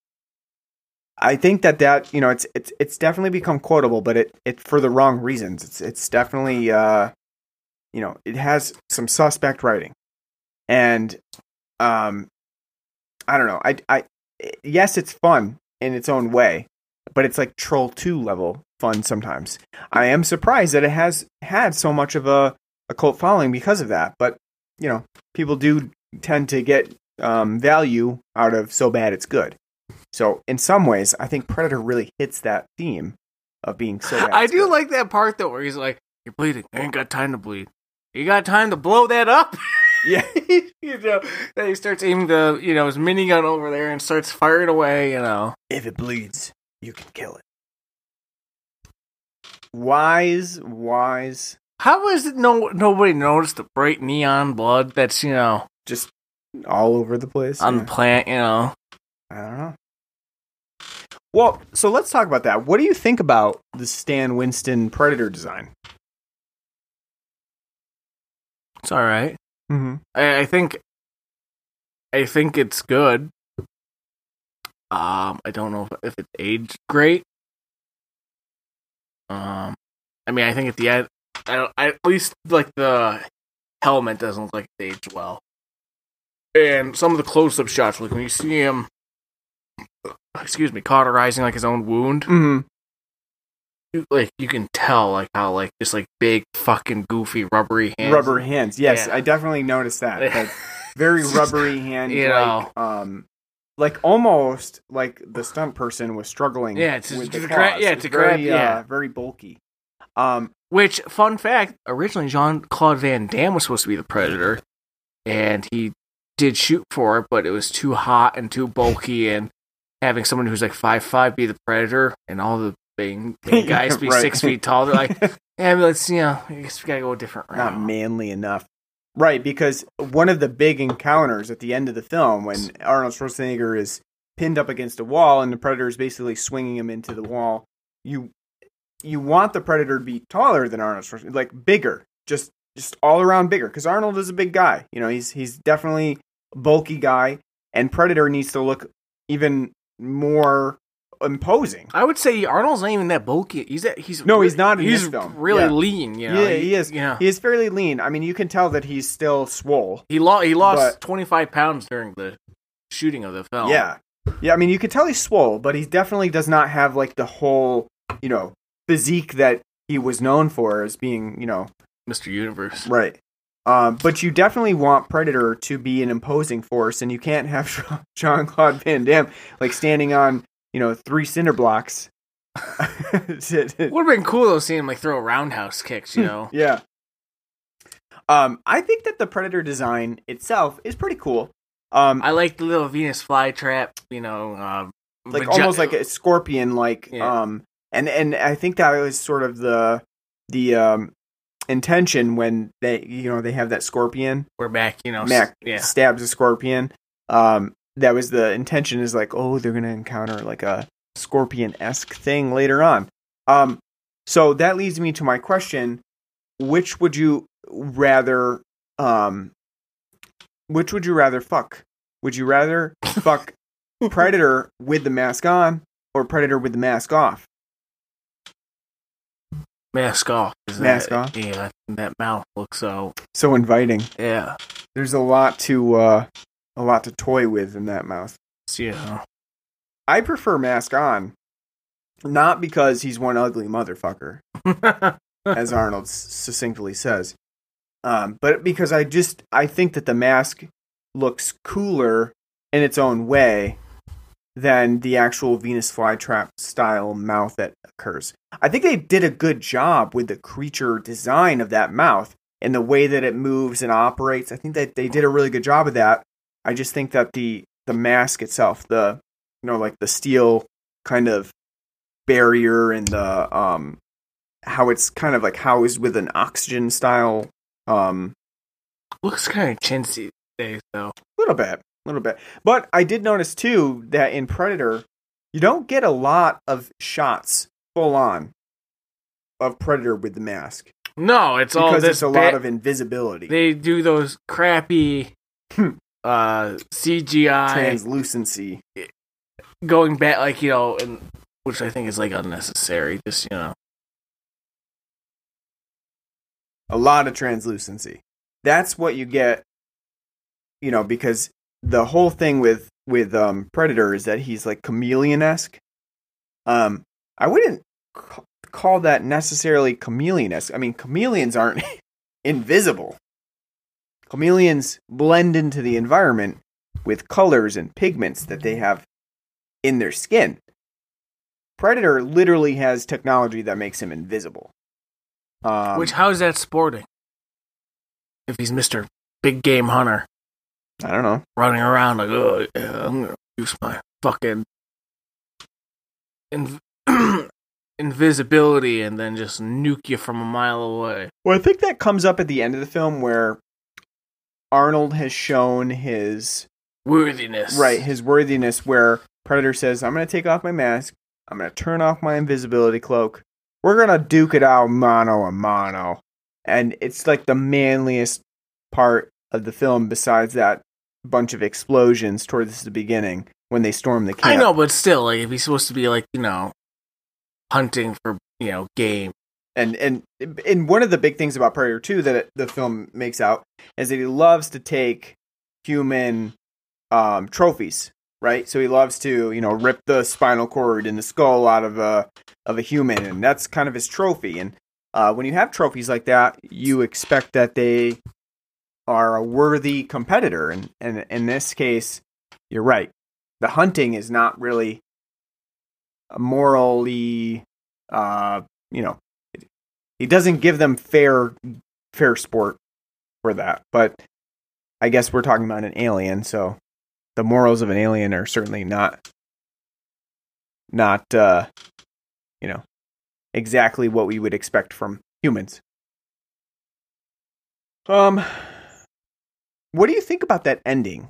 i think that that you know it's it's it's definitely become quotable but it it for the wrong reasons. It's it's definitely uh you know it has some suspect writing. And um i don't know. I i yes it's fun in its own way but it's like troll 2 level fun sometimes. I am surprised that it has had so much of a a cult following because of that but you know people do tend to get um, value out of so bad it's good so in some ways i think predator really hits that theme of being so. I do like that part though, where he's like, "You're bleeding. I ain't got time to bleed. You got time to blow that up." Yeah. you know, then he starts aiming the you know his minigun over there and starts firing away. You know, if it bleeds, you can kill it. Wise, wise, how is it no nobody noticed the bright neon blood that's you know just all over the place. on yeah. the plant? You know, I don't know. Well, so let's talk about that. What do you think about the Stan Winston Predator design? it's all right. Mm-hmm. I, I think, I think it's good. Um, I don't know if, if it's aged great. Um, I mean, I think at the end, I don't. I, at least like the helmet doesn't look like it's aged well, and some of the close-up shots, like when you see him, excuse me, cauterizing like his own wound, Mm-hmm. you, like you can tell like how like just like big fucking goofy rubbery hands. Rubber hands. Yes, Yeah. I definitely noticed that. very rubbery hand. You like, um, like almost like the stunt person was struggling. Yeah, it's- with to the gra- yeah, It's to very, grab- yeah. uh, very bulky. Um, Which, fun fact, originally Jean Claude Van Damme was supposed to be the Predator, and he did shoot for it, but it was too hot and too bulky, and having someone who's like five five be the Predator, and all the big, big guys be Right. six feet tall, they're like, yeah, but let's, you know, I guess we gotta go a different route. not manly enough. Right, because one of the big encounters at the end of the film, when Arnold Schwarzenegger is pinned up against a wall and the predator is basically swinging him into the wall, you you want the predator to be taller than Arnold Schwarzenegger, like bigger, just just all around bigger, because Arnold is a big guy. You know, he's he's definitely a bulky guy, and Predator needs to look even more imposing. I would say Arnold's not even that bulky. He's that, he's No, he's not in he's this film. really Yeah. lean. You know? yeah, he is. Yeah, He is fairly lean. I mean, you can tell that he's still swole. he lost he lost twenty five pounds during the shooting of the film. Yeah. Yeah, I mean, you can tell he's swole, but he definitely does not have like the whole, you know, physique that he was known for as being, you know, Mr. Universe. right. Um, but you definitely want Predator to be an imposing force, and you can't have Jean Claude Van Damme like standing on, you know, three cinder blocks. Would have been cool though seeing him like throw roundhouse kicks. You know. yeah. Um, I think that the Predator design itself is pretty cool. Um, I like the little Venus flytrap, you know, um, like vagi- almost like a scorpion like Yeah. um and and i think that was sort of the the um intention when they you know they have that scorpion. We're back, you know. mac yeah, stabs a scorpion. Um that was the intention is like oh they're gonna encounter like a scorpion-esque thing later on. Um so that leads me to my question. Which would you rather um which would you rather fuck? Would you rather fuck Predator with the mask on or Predator with the mask off? Mask off. Mask that, off? Yeah, that, that mouth looks so. So inviting. Yeah, There's a lot to uh a lot to toy with in that mouth. Yeah. I prefer mask on. Not because he's one ugly motherfucker, as Arnold succinctly says. Um, but because I just I think that the mask looks cooler in its own way than the actual Venus flytrap style mouth that occurs. I think they did a good job with the creature design of that mouth and the way that it moves and operates. I think that they did a really good job of that. I just think that the the mask itself, the you know like the steel kind of barrier and the um how it's kind of like housed with an oxygen style um looks kind of chintzy days though. A little bit, little bit. But I did notice too that in Predator, you don't get a lot of shots full on of Predator with the mask No, it's all because this it's a ba- lot of invisibility, They do those crappy Hmm. uh CGI translucency. going back, like you know, and which I think is like unnecessary. Just you know, a lot of translucency. That's what you get, you know, because the whole thing with with um, Predator is that he's like chameleon esque. Um, I wouldn't ca- call that necessarily chameleon esque. I mean, chameleons aren't invisible. Chameleons blend into the environment with colors and pigments that they have in their skin. Predator literally has technology that makes him invisible. Um, Which how is that sporting? If he's Mister Big Game Hunter I don't know. running around like, oh, yeah, I'm gonna use my fucking inv- invisibility and then just nuke you from a mile away. Well, I think that comes up at the end of the film where Arnold has shown his Worthiness, right his worthiness. Where Predator says, "I'm going to take off my mask. I'm going to turn off my invisibility cloak. We're going to duke it out mano a mano." And it's like the manliest part of the film, besides that bunch of explosions towards the beginning when they storm the camp. I know, but still, like if he's supposed to be like you know hunting for you know game. and and and one of the big things about Predator 2 that it, the film makes out is that he loves to take human um, trophies, right? So he loves to you know rip the spinal cord and the skull out of a of a human, and that's kind of his trophy. And uh, when you have trophies like that, you expect that they are a worthy competitor, and and in this case, you're right. The hunting is not really morally, uh, you know, he doesn't give them fair fair sport for that. But I guess we're talking about an alien, so the morals of an alien are certainly not not uh you know exactly what we would expect from humans. Um what do you think about that ending?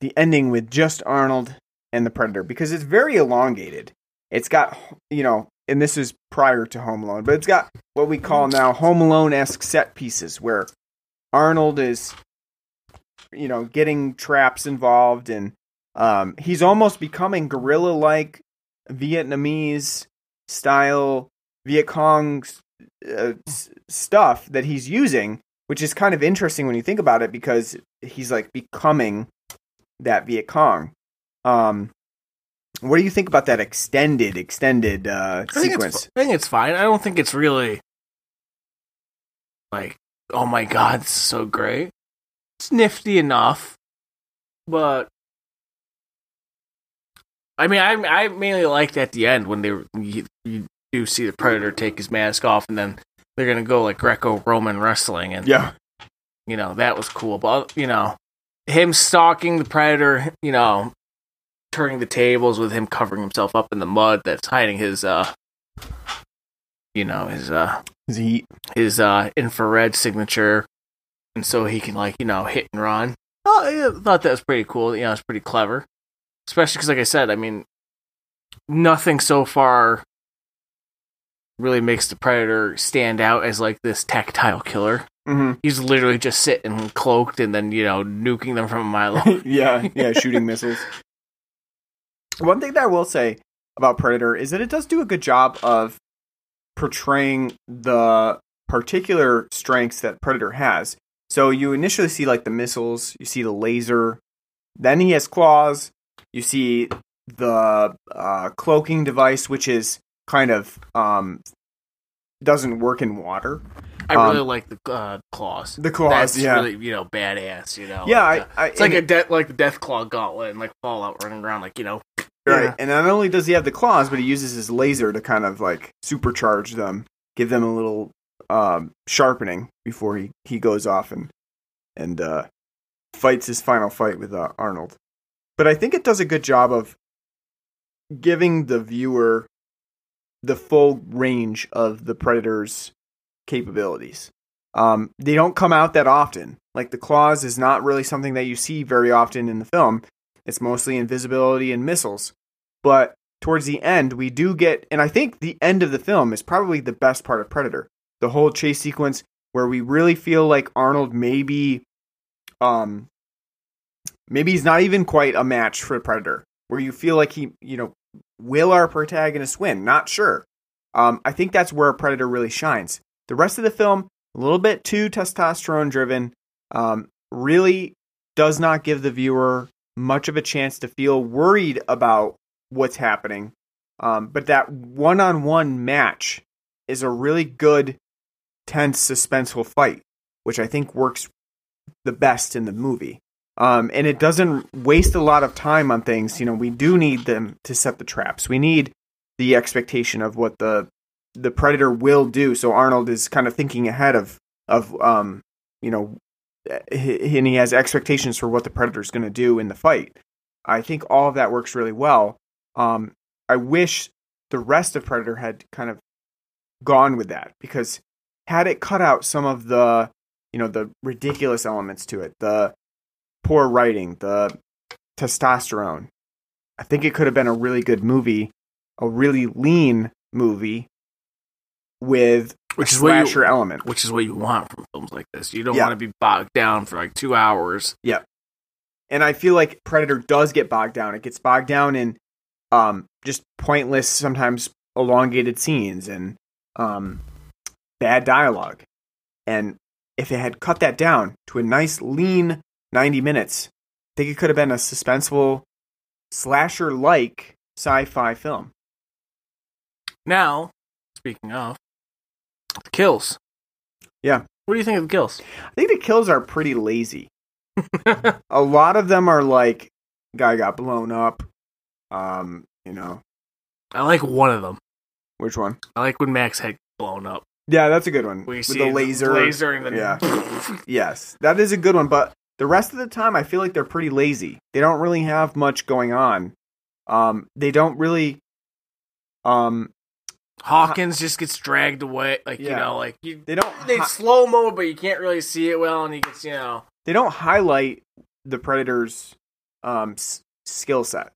The ending with just Arnold and the Predator because it's very elongated. It's got you know and this is prior to Home Alone, but it's got what we call now Home Alone esque set pieces where Arnold is, you know, getting traps involved and um, he's almost becoming guerrilla like Vietnamese style Viet Cong uh, s- stuff that he's using, which is kind of interesting when you think about it because he's like becoming that Viet Cong. Um, what do you think about that extended, extended uh, I sequence? I think it's fine. I don't think it's really like, oh my god, it's so great. It's nifty enough, but I mean, I I mainly liked at the end when they you, you do see the predator take his mask off, and then they're gonna go like Greco-Roman wrestling, and Yeah, you know that was cool. But you know, him stalking the predator, you know, turning the tables with him covering himself up in the mud that's hiding his uh, you know, his uh, Is he his uh infrared signature, and so he can like you know hit and run. Oh, I thought that was pretty cool. You know, it's pretty clever, especially because, like I said, I mean, nothing so far really makes the predator stand out as like this tactile killer. Mhm. He's literally just sitting cloaked and then you know nuking them from a mile away. yeah, yeah, shooting missiles. One thing that I will say about Predator is that it does do a good job of portraying the particular strengths that Predator has. So you initially see like the missiles, you see the laser, then he has claws, you see the uh, cloaking device, which is kind of um, doesn't work in water. I Um, really like the uh, claws. The claws, That's yeah, really you know badass. You know, yeah. Like, I, I, it's like a death like the death claw gauntlet and like Fallout running around like you know. Right. Yeah. And not only does he have the claws, but he uses his laser to kind of like supercharge them, give them a little um, sharpening before he, he goes off and and uh, fights his final fight with uh, Arnold. But I think it does a good job of giving the viewer the full range of the predator's capabilities. Um, they don't come out that often. Like the claws is not really something that you see very often in the film. It's mostly invisibility and missiles. But towards the end, we do get, and I think the end of the film is probably the best part of Predator. The whole chase sequence where we really feel like Arnold maybe, um, maybe he's not even quite a match for Predator. Where you feel like he, you know, will our protagonist win? Not sure. Um, I think that's where Predator really shines. The rest of the film, a little bit too testosterone driven, um, really does not give the viewer much of a chance to feel worried about what's happening. Um, but that one on one match is a really good, tense, suspenseful fight, which I think works the best in the movie. Um, and it doesn't waste a lot of time on things. You know, we do need them to set the traps. We need the expectation of what the the predator will do. So Arnold is kind of thinking ahead of of um you know and he has expectations for what the predator is going to do in the fight. I think all of that works really well. Um, I wish the rest of Predator had kind of gone with that because had it cut out some of the you know the ridiculous elements to it, the poor writing, the testosterone, I think it could have been a really good movie, a really lean movie with Which a is what you- element. which is what you want from films like this. You don't Yeah. want to be bogged down for like two hours. and I feel like Predator does get bogged down. It gets bogged down in um, just pointless, sometimes elongated scenes and um, bad dialogue. And if it had cut that down to a nice, lean ninety minutes, I think it could have been a suspenseful slasher-like sci-fi film. Now, speaking of the kills, Yeah. What do you think of the kills? I think the kills are pretty lazy. a lot of them are like guy got blown up. Um, you know I like one of them. which one? I like when Max had blown up. Yeah, that's a good one. We With see the laser. laser, and then Yeah. Yes, that is a good one. But the rest of the time, I feel like they're pretty lazy. They don't really have much going on. Um, they don't really. Um, Hawkins just gets dragged away, like you know, like you, they don't. they slow mo, but you can't really see it well, and he gets you know. they don't highlight the predator's um s- skill set.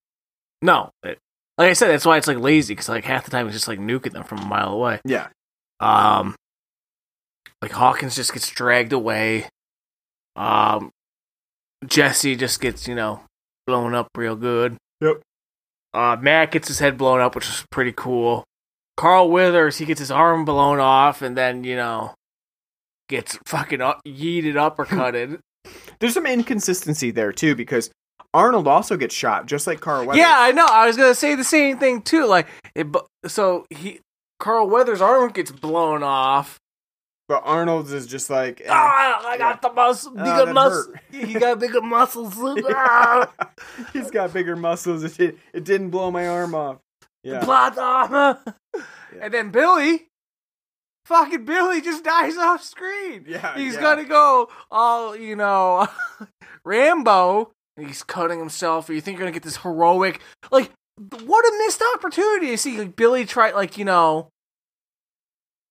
No, it, like I said, that's why it's like lazy because like half the time it's just like nuking them from a mile away. Yeah, Um, like Hawkins just gets dragged away. Um, Jesse just gets you know blown up real good. Yep. Uh, Matt gets his head blown up, which is pretty cool. Carl Weathers, he gets his arm blown off, and then you know gets fucking up, yeeted uppercutted. there's some inconsistency there too because Arnold also gets shot just like Carl Weathers. yeah, I know. I was gonna say the same thing too. Like, it, so he Carl Weathers' arm gets blown off. But Arnold's is just like. eh. Ah, I got the muscle, Ah, bigger muscle. He got bigger muscles. Ah, He's got bigger muscles. It, did, it didn't blow my arm off. Yeah. Plot armor. And then Billy, fucking Billy, just dies off screen. Yeah, He's yeah. gonna go all you know, Rambo. and He's cutting himself. Or you think you're gonna get this heroic, like, what a missed opportunity to see like Billy try, like you know,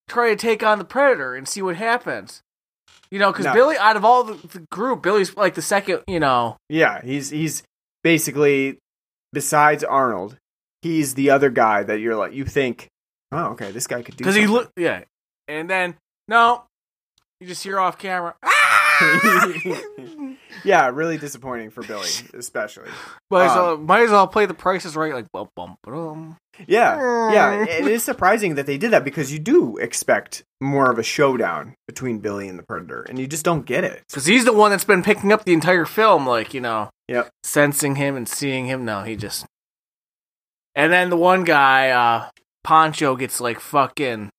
try to take on the predator and see what happens. You know, because No. Billy, out of all the, the group, Billy's like the second. You know, Yeah, he's he's basically besides Arnold, he's the other guy that you're like you think, oh okay, this guy could do. because he something." look, yeah, and then no, you just hear off camera. yeah, really disappointing for Billy, especially. But Um, might as well play the prices right, like bum bum bum. Yeah, yeah, it is surprising that they did that because you do expect more of a showdown between Billy and the Predator, and you just don't get it. Because he's the one that's been picking up the entire film, like you know, Yep. sensing him and seeing him. No, he just. And then the one guy, uh, Poncho, gets like fucking.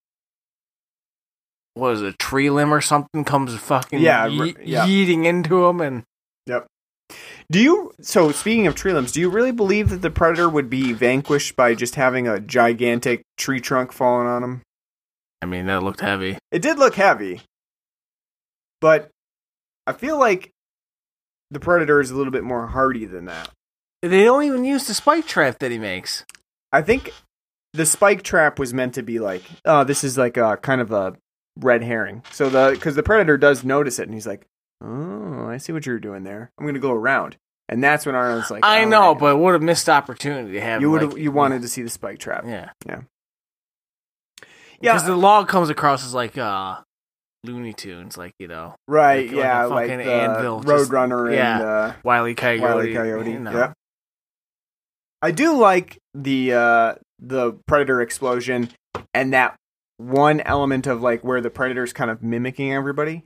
What is it, a tree limb or something? Comes fucking Yeah, ye- yeah. yeeting into him, and Do you? So speaking of tree limbs, do you really believe that the Predator would be vanquished by just having a gigantic tree trunk falling on him? I mean that looked heavy. It did look heavy, but I feel like the Predator is a little bit more hardy than that. They don't even use the spike trap that he makes. I think the spike trap was meant to be like, oh, this is like a kind of a red herring. So the because the Predator does notice it, and he's like, oh, I see what you're doing there. I'm gonna go around, and that's when Arnold's like, I "All know, right." but what a missed opportunity to have. you would like, you wanted to see the spike trap. yeah, Yeah. yeah. Because the log comes across as like uh Looney Tunes, like you know, Right, Like- like yeah, like, fucking the anvil, Roadrunner yeah. and uh, Wile E. Coyote. Wile E. Coyote. you know. Yeah. I do like the uh, the predator explosion and that one element of like where the predator's kind of mimicking everybody,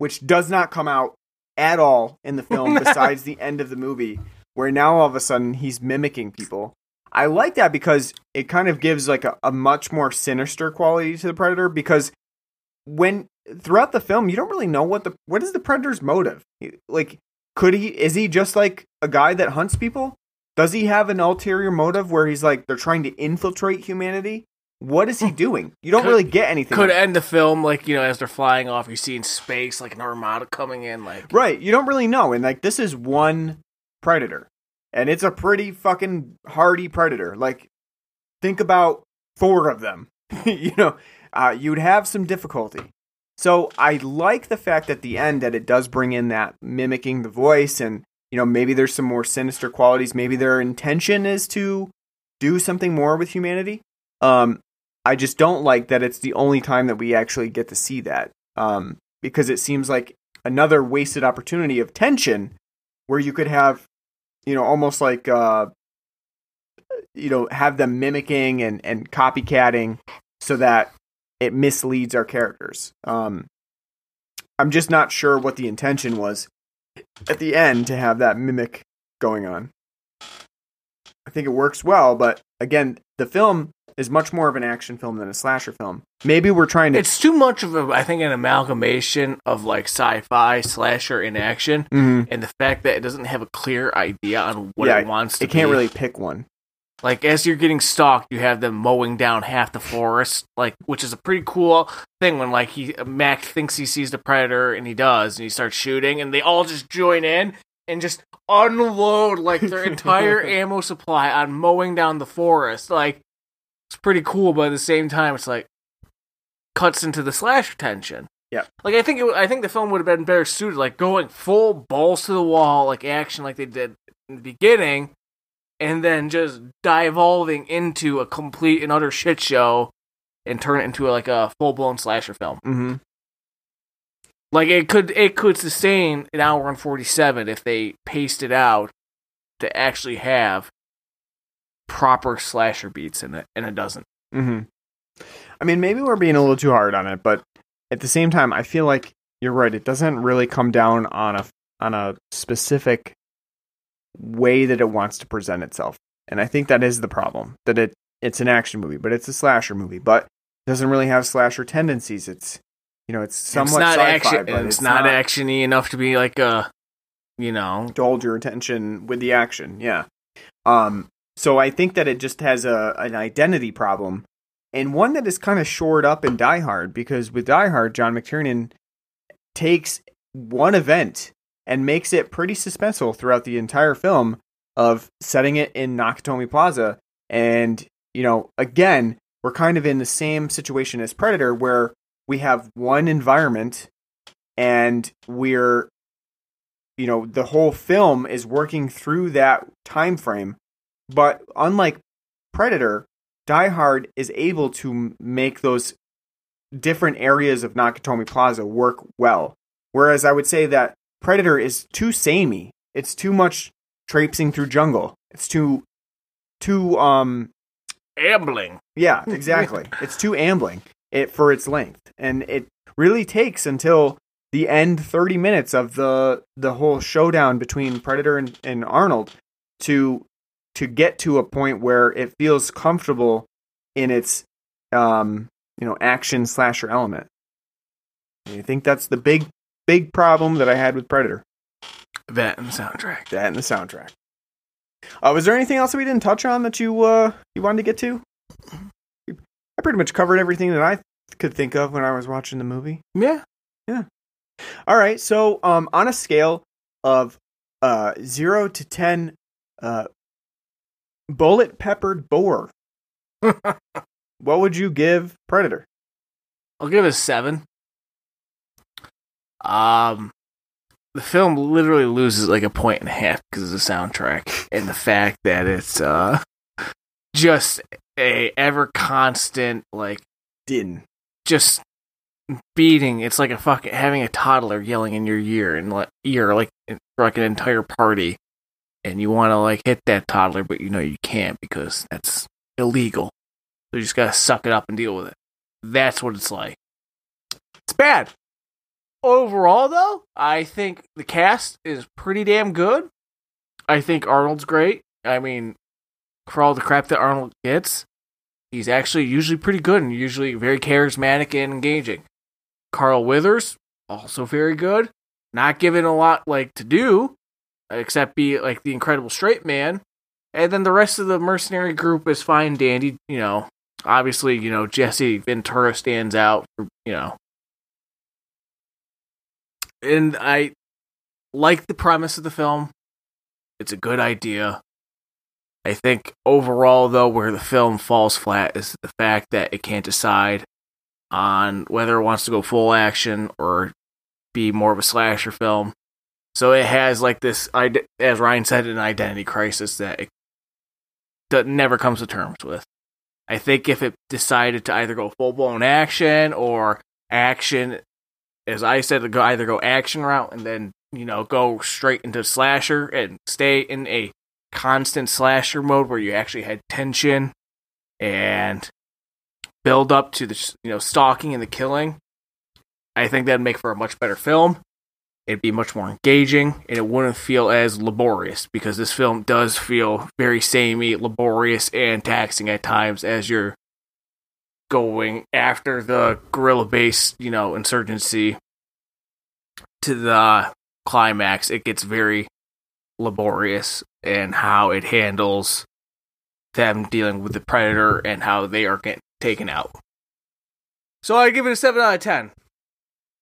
which does not come out at all in the film. besides the end of the movie, where now all of a sudden he's mimicking people. I like that because it kind of gives like a, a much more sinister quality to the predator because when throughout the film you don't really know what the what is the predator's motive like could he is he just like a guy that hunts people Does he have an ulterior motive where he's like they're trying to infiltrate humanity? What is he doing? You don't Could- really get anything. Could end the film like you know as they're flying off, you see in space like an armada coming in, like Right, you don't really know. And like this is one predator. And it's a pretty fucking hardy predator. Like think about four of them. you know, uh, you'd have some difficulty. So I like the fact at the end that it does bring in that mimicking the voice and you know maybe there's some more sinister qualities. Maybe their intention is to do something more with humanity. Um, I just don't like that it's the only time that we actually get to see that. Um, because it seems like another wasted opportunity of tension where you could have you know almost like uh you know have them mimicking and and copycatting so that it misleads our characters um i'm just not sure what the intention was at the end to have that mimic going on i think it works well but again the film is much more of an action film than a slasher film maybe we're trying to it's too much of a I think an amalgamation of like sci-fi slasher in action, Mhm. and the fact that it doesn't have a clear idea on what Yeah, it wants to. it can't be. really pick one like as you're getting stalked, you have them mowing down half the forest, like which is a pretty cool thing when like he Mac thinks he sees the predator and he does, and he starts shooting, and they all just join in and just unload like their entire ammo supply on mowing down the forest. Like it's pretty cool, but at the same time, it's like cuts into the slasher tension. Yeah. Like I think it, I think the film would have been better suited, like going full balls to the wall, like action, like they did in the beginning, and then just divulging into a complete and utter shit show, and turn it into like a full blown slasher film. mm-hmm. Like it could it could sustain an hour and forty seven if they paced it out to actually have proper slasher beats in it, and it doesn't. Mm-hmm. I mean, maybe we're being a little too hard on it, but at the same time, I feel like you're right. It doesn't really come down on a on a specific way that it wants to present itself, and I think that is the problem. That it it's an action movie, but it's a slasher movie, but it doesn't really have slasher tendencies. It's you know, it's somewhat it's not action. but It's, not, actiony enough to be like a, you know, to hold your attention with the action. Yeah. Um. So I think that it just has a an identity problem, and one that is kind of shored up in Die Hard because with Die Hard, John McTiernan takes one event and makes it pretty suspenseful throughout the entire film of setting it in Nakatomi Plaza, and you know, again, we're kind of in the same situation as Predator where we have one environment and we're you know the whole film is working through that time frame but unlike predator die hard is able to make those different areas of nakatomi plaza work well whereas i would say that predator is too samey it's too much traipsing through jungle it's too too um ambling. yeah, exactly. it's too ambling it for its length, and it really takes until the end thirty minutes of the the whole showdown between Predator and, and Arnold to to get to a point where it feels comfortable in its um you know action slasher element. And I think that's the big big problem that I had with Predator. That and the soundtrack. That and the soundtrack. Uh, was there anything else that we didn't touch on that you uh you wanted to get to? I pretty much covered everything that I could think of when I was watching the movie. Yeah. Yeah. All right, so um, on a scale of uh zero to ten, uh, bullet peppered boar, what would you give Predator? I'll give it a seven. Um, the film literally loses like a point and a half because of the soundtrack and the fact that it's uh just a ever constant like Din. just beating. It's like a fucking having a toddler yelling in your ear and like ear like for like an entire party, and you want to like hit that toddler, but you know you can't because that's illegal. So you just gotta suck it up and deal with it. That's what it's like. It's bad. Overall, though, I think the cast is pretty damn good. I think Arnold's great. I mean, for all the crap that Arnold gets, he's actually usually pretty good and usually very charismatic and engaging. Carl Weathers, also very good. Not given a lot like to do, except be like the incredible straight man. And then the rest of the mercenary group is fine, dandy. You know, obviously, you know Jesse Ventura stands out. For, you know, and I like the premise of the film. It's a good idea. I think overall, though, where the film falls flat is the fact that it can't decide on whether it wants to go full action or be more of a slasher film. So it has like this, as Ryan said, an identity crisis that it that never comes to terms with. I think if it decided to either go full blown action or action, as I said, to go either go action route and then you know go straight into slasher and stay in a constant slasher mode where you actually had tension and build up to the you know stalking and the killing, I think that'd make for a much better film. It'd be much more engaging, and it wouldn't feel as laborious because this film does feel very samey, laborious, and taxing at times as you're going after the guerrilla-based, you know, insurgency to the climax. It gets very laborious and how it handles them dealing with the predator and how they are getting taken out. So I give it a 7 out of 10.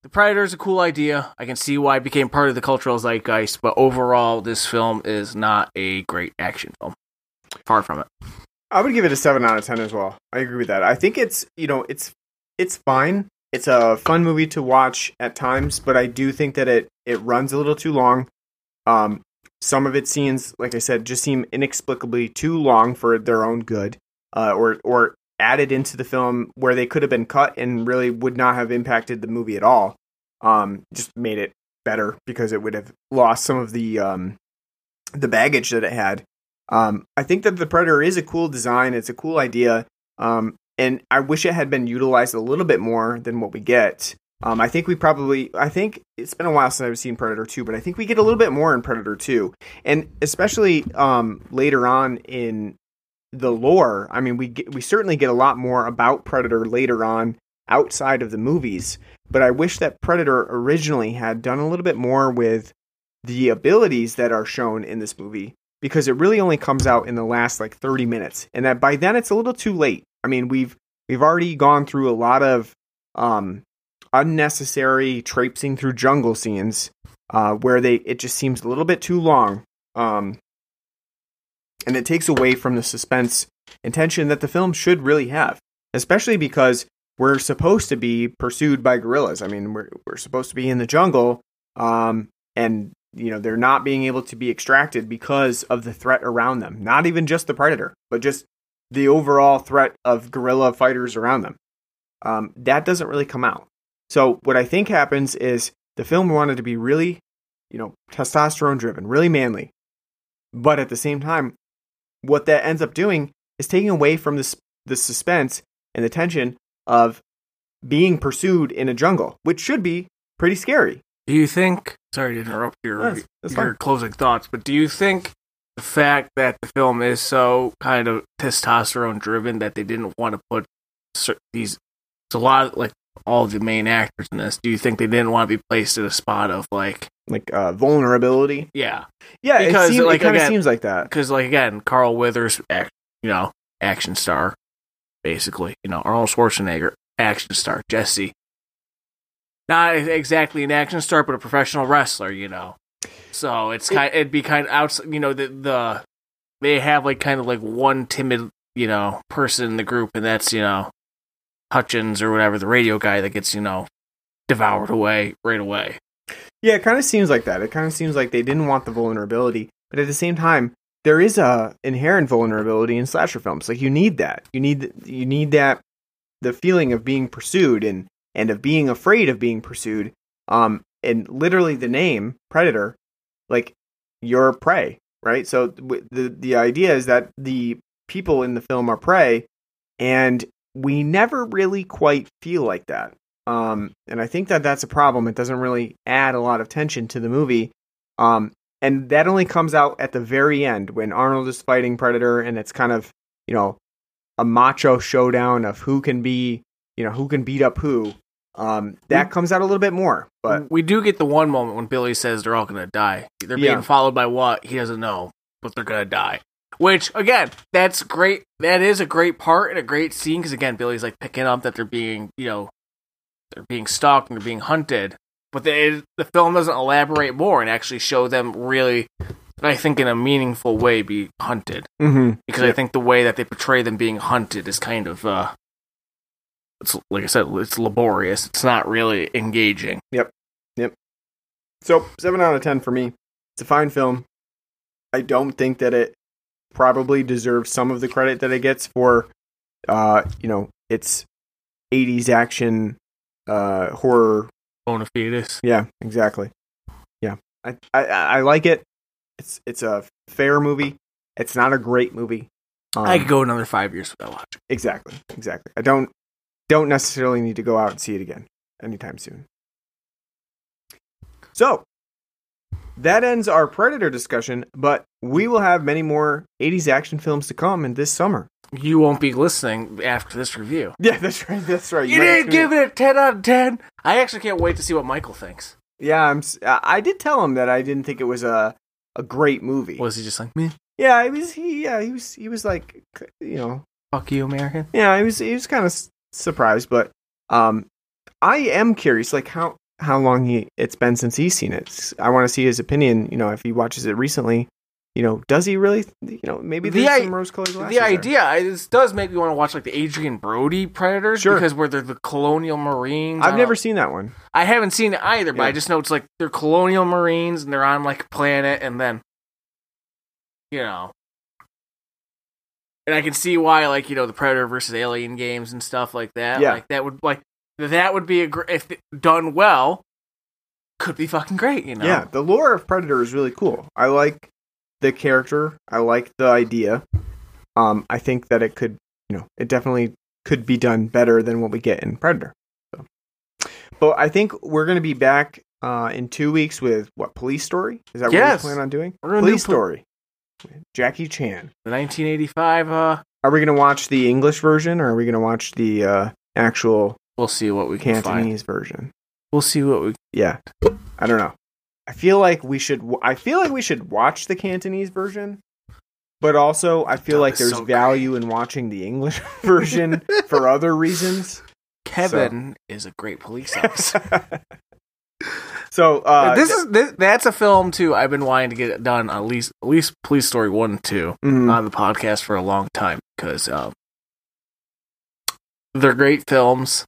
The Predator is a cool idea. I can see why it became part of the cultural zeitgeist, but overall, this film is not a great action film. Far from it. I would give it a 7 out of 10 as well. I agree with that. I think it's, you know, it's it's fine. It's a fun movie to watch at times, but I do think that it it runs a little too long. Um, some of its scenes, like I said, just seem inexplicably too long for their own good, uh, or or added into the film where they could have been cut and really would not have impacted the movie at all. Um, just made it better because it would have lost some of the um, the baggage that it had. Um, I think that the Predator is a cool design. It's a cool idea, um, and I wish it had been utilized a little bit more than what we get. Um, I think we probably, I think it's been a while since I've seen Predator 2, but I think we get a little bit more in Predator 2. And especially um, later on in the lore, I mean, we get, we certainly get a lot more about Predator later on outside of the movies. But I wish that Predator originally had done a little bit more with the abilities that are shown in this movie because it really only comes out in the last like 30 minutes and that by then it's a little too late. I mean, we've we've already gone through a lot of um unnecessary traipsing through jungle scenes uh where they it just seems a little bit too long. Um and it takes away from the suspense and tension that the film should really have, especially because we're supposed to be pursued by guerrillas. I mean, we're we're supposed to be in the jungle, um, and you know they're not being able to be extracted because of the threat around them. Not even just the predator, but just the overall threat of guerrilla fighters around them. Um, that doesn't really come out. So what I think happens is the film wanted to be really, you know, testosterone driven, really manly, but at the same time, what that ends up doing is taking away from this the suspense and the tension of being pursued in a jungle, which should be pretty scary. Do you think? Sorry to interrupt your That's- that's your fine. closing thoughts, but do you think the fact that the film is so kind of testosterone driven that they didn't want to put these? It's a lot like all the main actors in this. Do you think they didn't want to be placed in a spot of like, Like uh, vulnerability. yeah, Yeah, Because, it, seem, like, it kind of seems like that. because like again, Carl Weathers, act, you know, action star, basically, you know, Arnold Schwarzenegger, action star, Jesse, not exactly an action star, but a professional wrestler, you know. So it's kind, it'd be kind of outside, you know, the the they have like kind of like one timid, you know, person in the group, and that's you know, Hutchins or whatever, the radio guy that gets you know devoured away right away. Yeah, it kind of seems like that. It kind of seems like they didn't want the vulnerability, but at the same time, there is a inherent vulnerability in slasher films. Like you need that. You need you need that the feeling of being pursued and and of being afraid of being pursued. Um, and literally the name predator, like you're prey, right? So the the idea is that the people in the film are prey, and we never really quite feel like that. Um, and I think that that's a problem. It doesn't really add a lot of tension to the movie. Um, and that only comes out at the very end when Arnold is fighting Predator, and it's kind of you know a macho showdown of who can be you know who can beat up who. Um, that comes out a little bit more, but we do get the one moment when Billy says they're all gonna die. They're being Yeah. followed by what he doesn't know, but they're gonna die. Which again, that's great. That is a great part and a great scene because again, Billy's like picking up that they're being, you know, they're being stalked and they're being hunted. But the the film doesn't elaborate more and actually show them really, I think, in a meaningful way, be hunted. Mm-hmm. Because I think the way that they portray them being hunted is kind of, uh, it's like I said, it's laborious. It's not really engaging. Yep, yep. So seven out of ten for me. It's a fine film. I don't think that it probably deserves some of the credit that it gets for, uh, you know, its '80s action, uh, horror. Bona fides. Yeah, exactly. Yeah, I, I I like it. It's it's a fair movie. It's not a great movie. Um, I could go another five years without watching. It. Exactly, exactly. I don't don't necessarily need to go out and see it again anytime soon. So that ends our Predator discussion, but we will have many more 80s action films to come in this summer. You won't be listening after this review. Yeah, that's right. That's right. You didn't give it a ten out of ten. I actually can't wait to see what Michael thinks. Yeah, I'm. I I did tell him that I didn't think it was a a great movie. Was he just like me? yeah, he was. He yeah, he was. He was like, you know, Fuck you, American. Yeah, he was he was kind of s- surprised, but um, I am curious, like how how long he it's been since he's seen it. I want to see his opinion. You know, if he watches it recently, you know, does he really? You know, maybe The i- some rose-colored glasses. The idea I, this does make me want to watch like the Adrien Brody Predators Sure. because where they're the colonial marines. I've never seen that one. I haven't seen it either, but Yeah. I just know it's like they're colonial marines and they're on like a planet, and then you know, and I can see why like you know the Predator versus Alien games and stuff like that. Yeah. like that would like that would be a gr- if done well, could be fucking great. You know, Yeah, the lore of Predator is really cool. I like the character. I like the idea. Um, I think that it could, you know, it definitely could be done better than what we get in Predator. So. But I think we're going to be back uh, in two weeks with what Police Story? Is that Yes. what we plan on doing? We're gonna do Police pol- Story. Jackie Chan. the 1985. Uh, Are we going to watch the English version, or are we going to watch the uh, actual we'll see what we can find. Cantonese version? We'll see what we. Yeah, I don't know. I feel like we should. w- I feel like we should watch the Cantonese version, but also I feel like there's so value in watching the English version for other reasons. Kevin is a great police officer. So uh, this is this, that's a film too. I've been wanting to get it done at least at least Police Story one and two mhm. on the podcast for a long time because um, they're great films.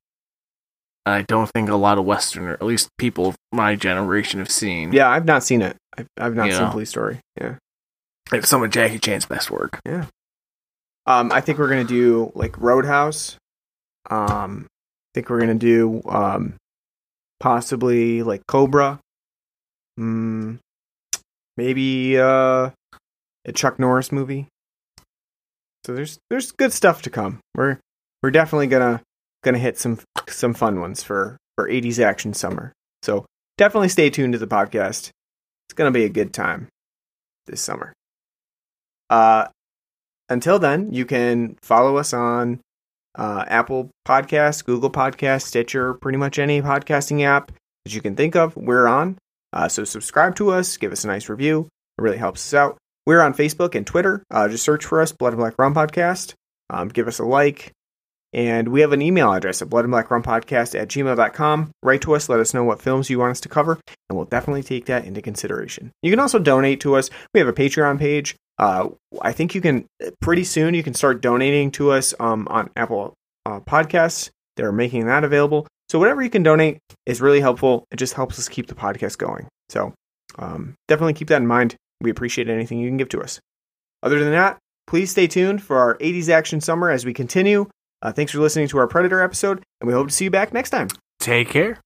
I don't think a lot of Westerner, at least people of my generation, have seen. yeah, I've not seen it. I've, I've not You seen know. Police Story. Yeah. it's some of Jackie Chan's best work. Yeah. Um, I think we're gonna do like Roadhouse. Um, I think we're gonna do um, possibly like Cobra. Mm, maybe uh, a Chuck Norris movie. So there's there's good stuff to come. We're we're definitely gonna gonna hit some some fun ones for for 80s action summer. So definitely stay tuned to the podcast. It's gonna be a good time this summer. Uh, until then, you can follow us on uh, Apple Podcasts, Google Podcasts, Stitcher, pretty much any podcasting app that you can think of. We're on. Uh, so subscribe to us, give us a nice review. It really helps us out. We're on Facebook and Twitter. Uh, just search for us, Blood and Black Rum Podcast. Um, give us a like. And we have an email address at blood and black rum podcast at gmail.com. Write to us, let us know what films you want us to cover, and we'll definitely take that into consideration. You can also donate to us. We have a Patreon page. Uh, I think you can pretty soon you can start donating to us um, on Apple uh, Podcasts. They're making that available. So whatever you can donate is really helpful. It just helps us keep the podcast going. So um, definitely keep that in mind. We appreciate anything you can give to us. Other than that, please stay tuned for our 80s action summer as we continue. Uh, thanks for listening to our Predator episode, and we hope to see you back next time. Take care.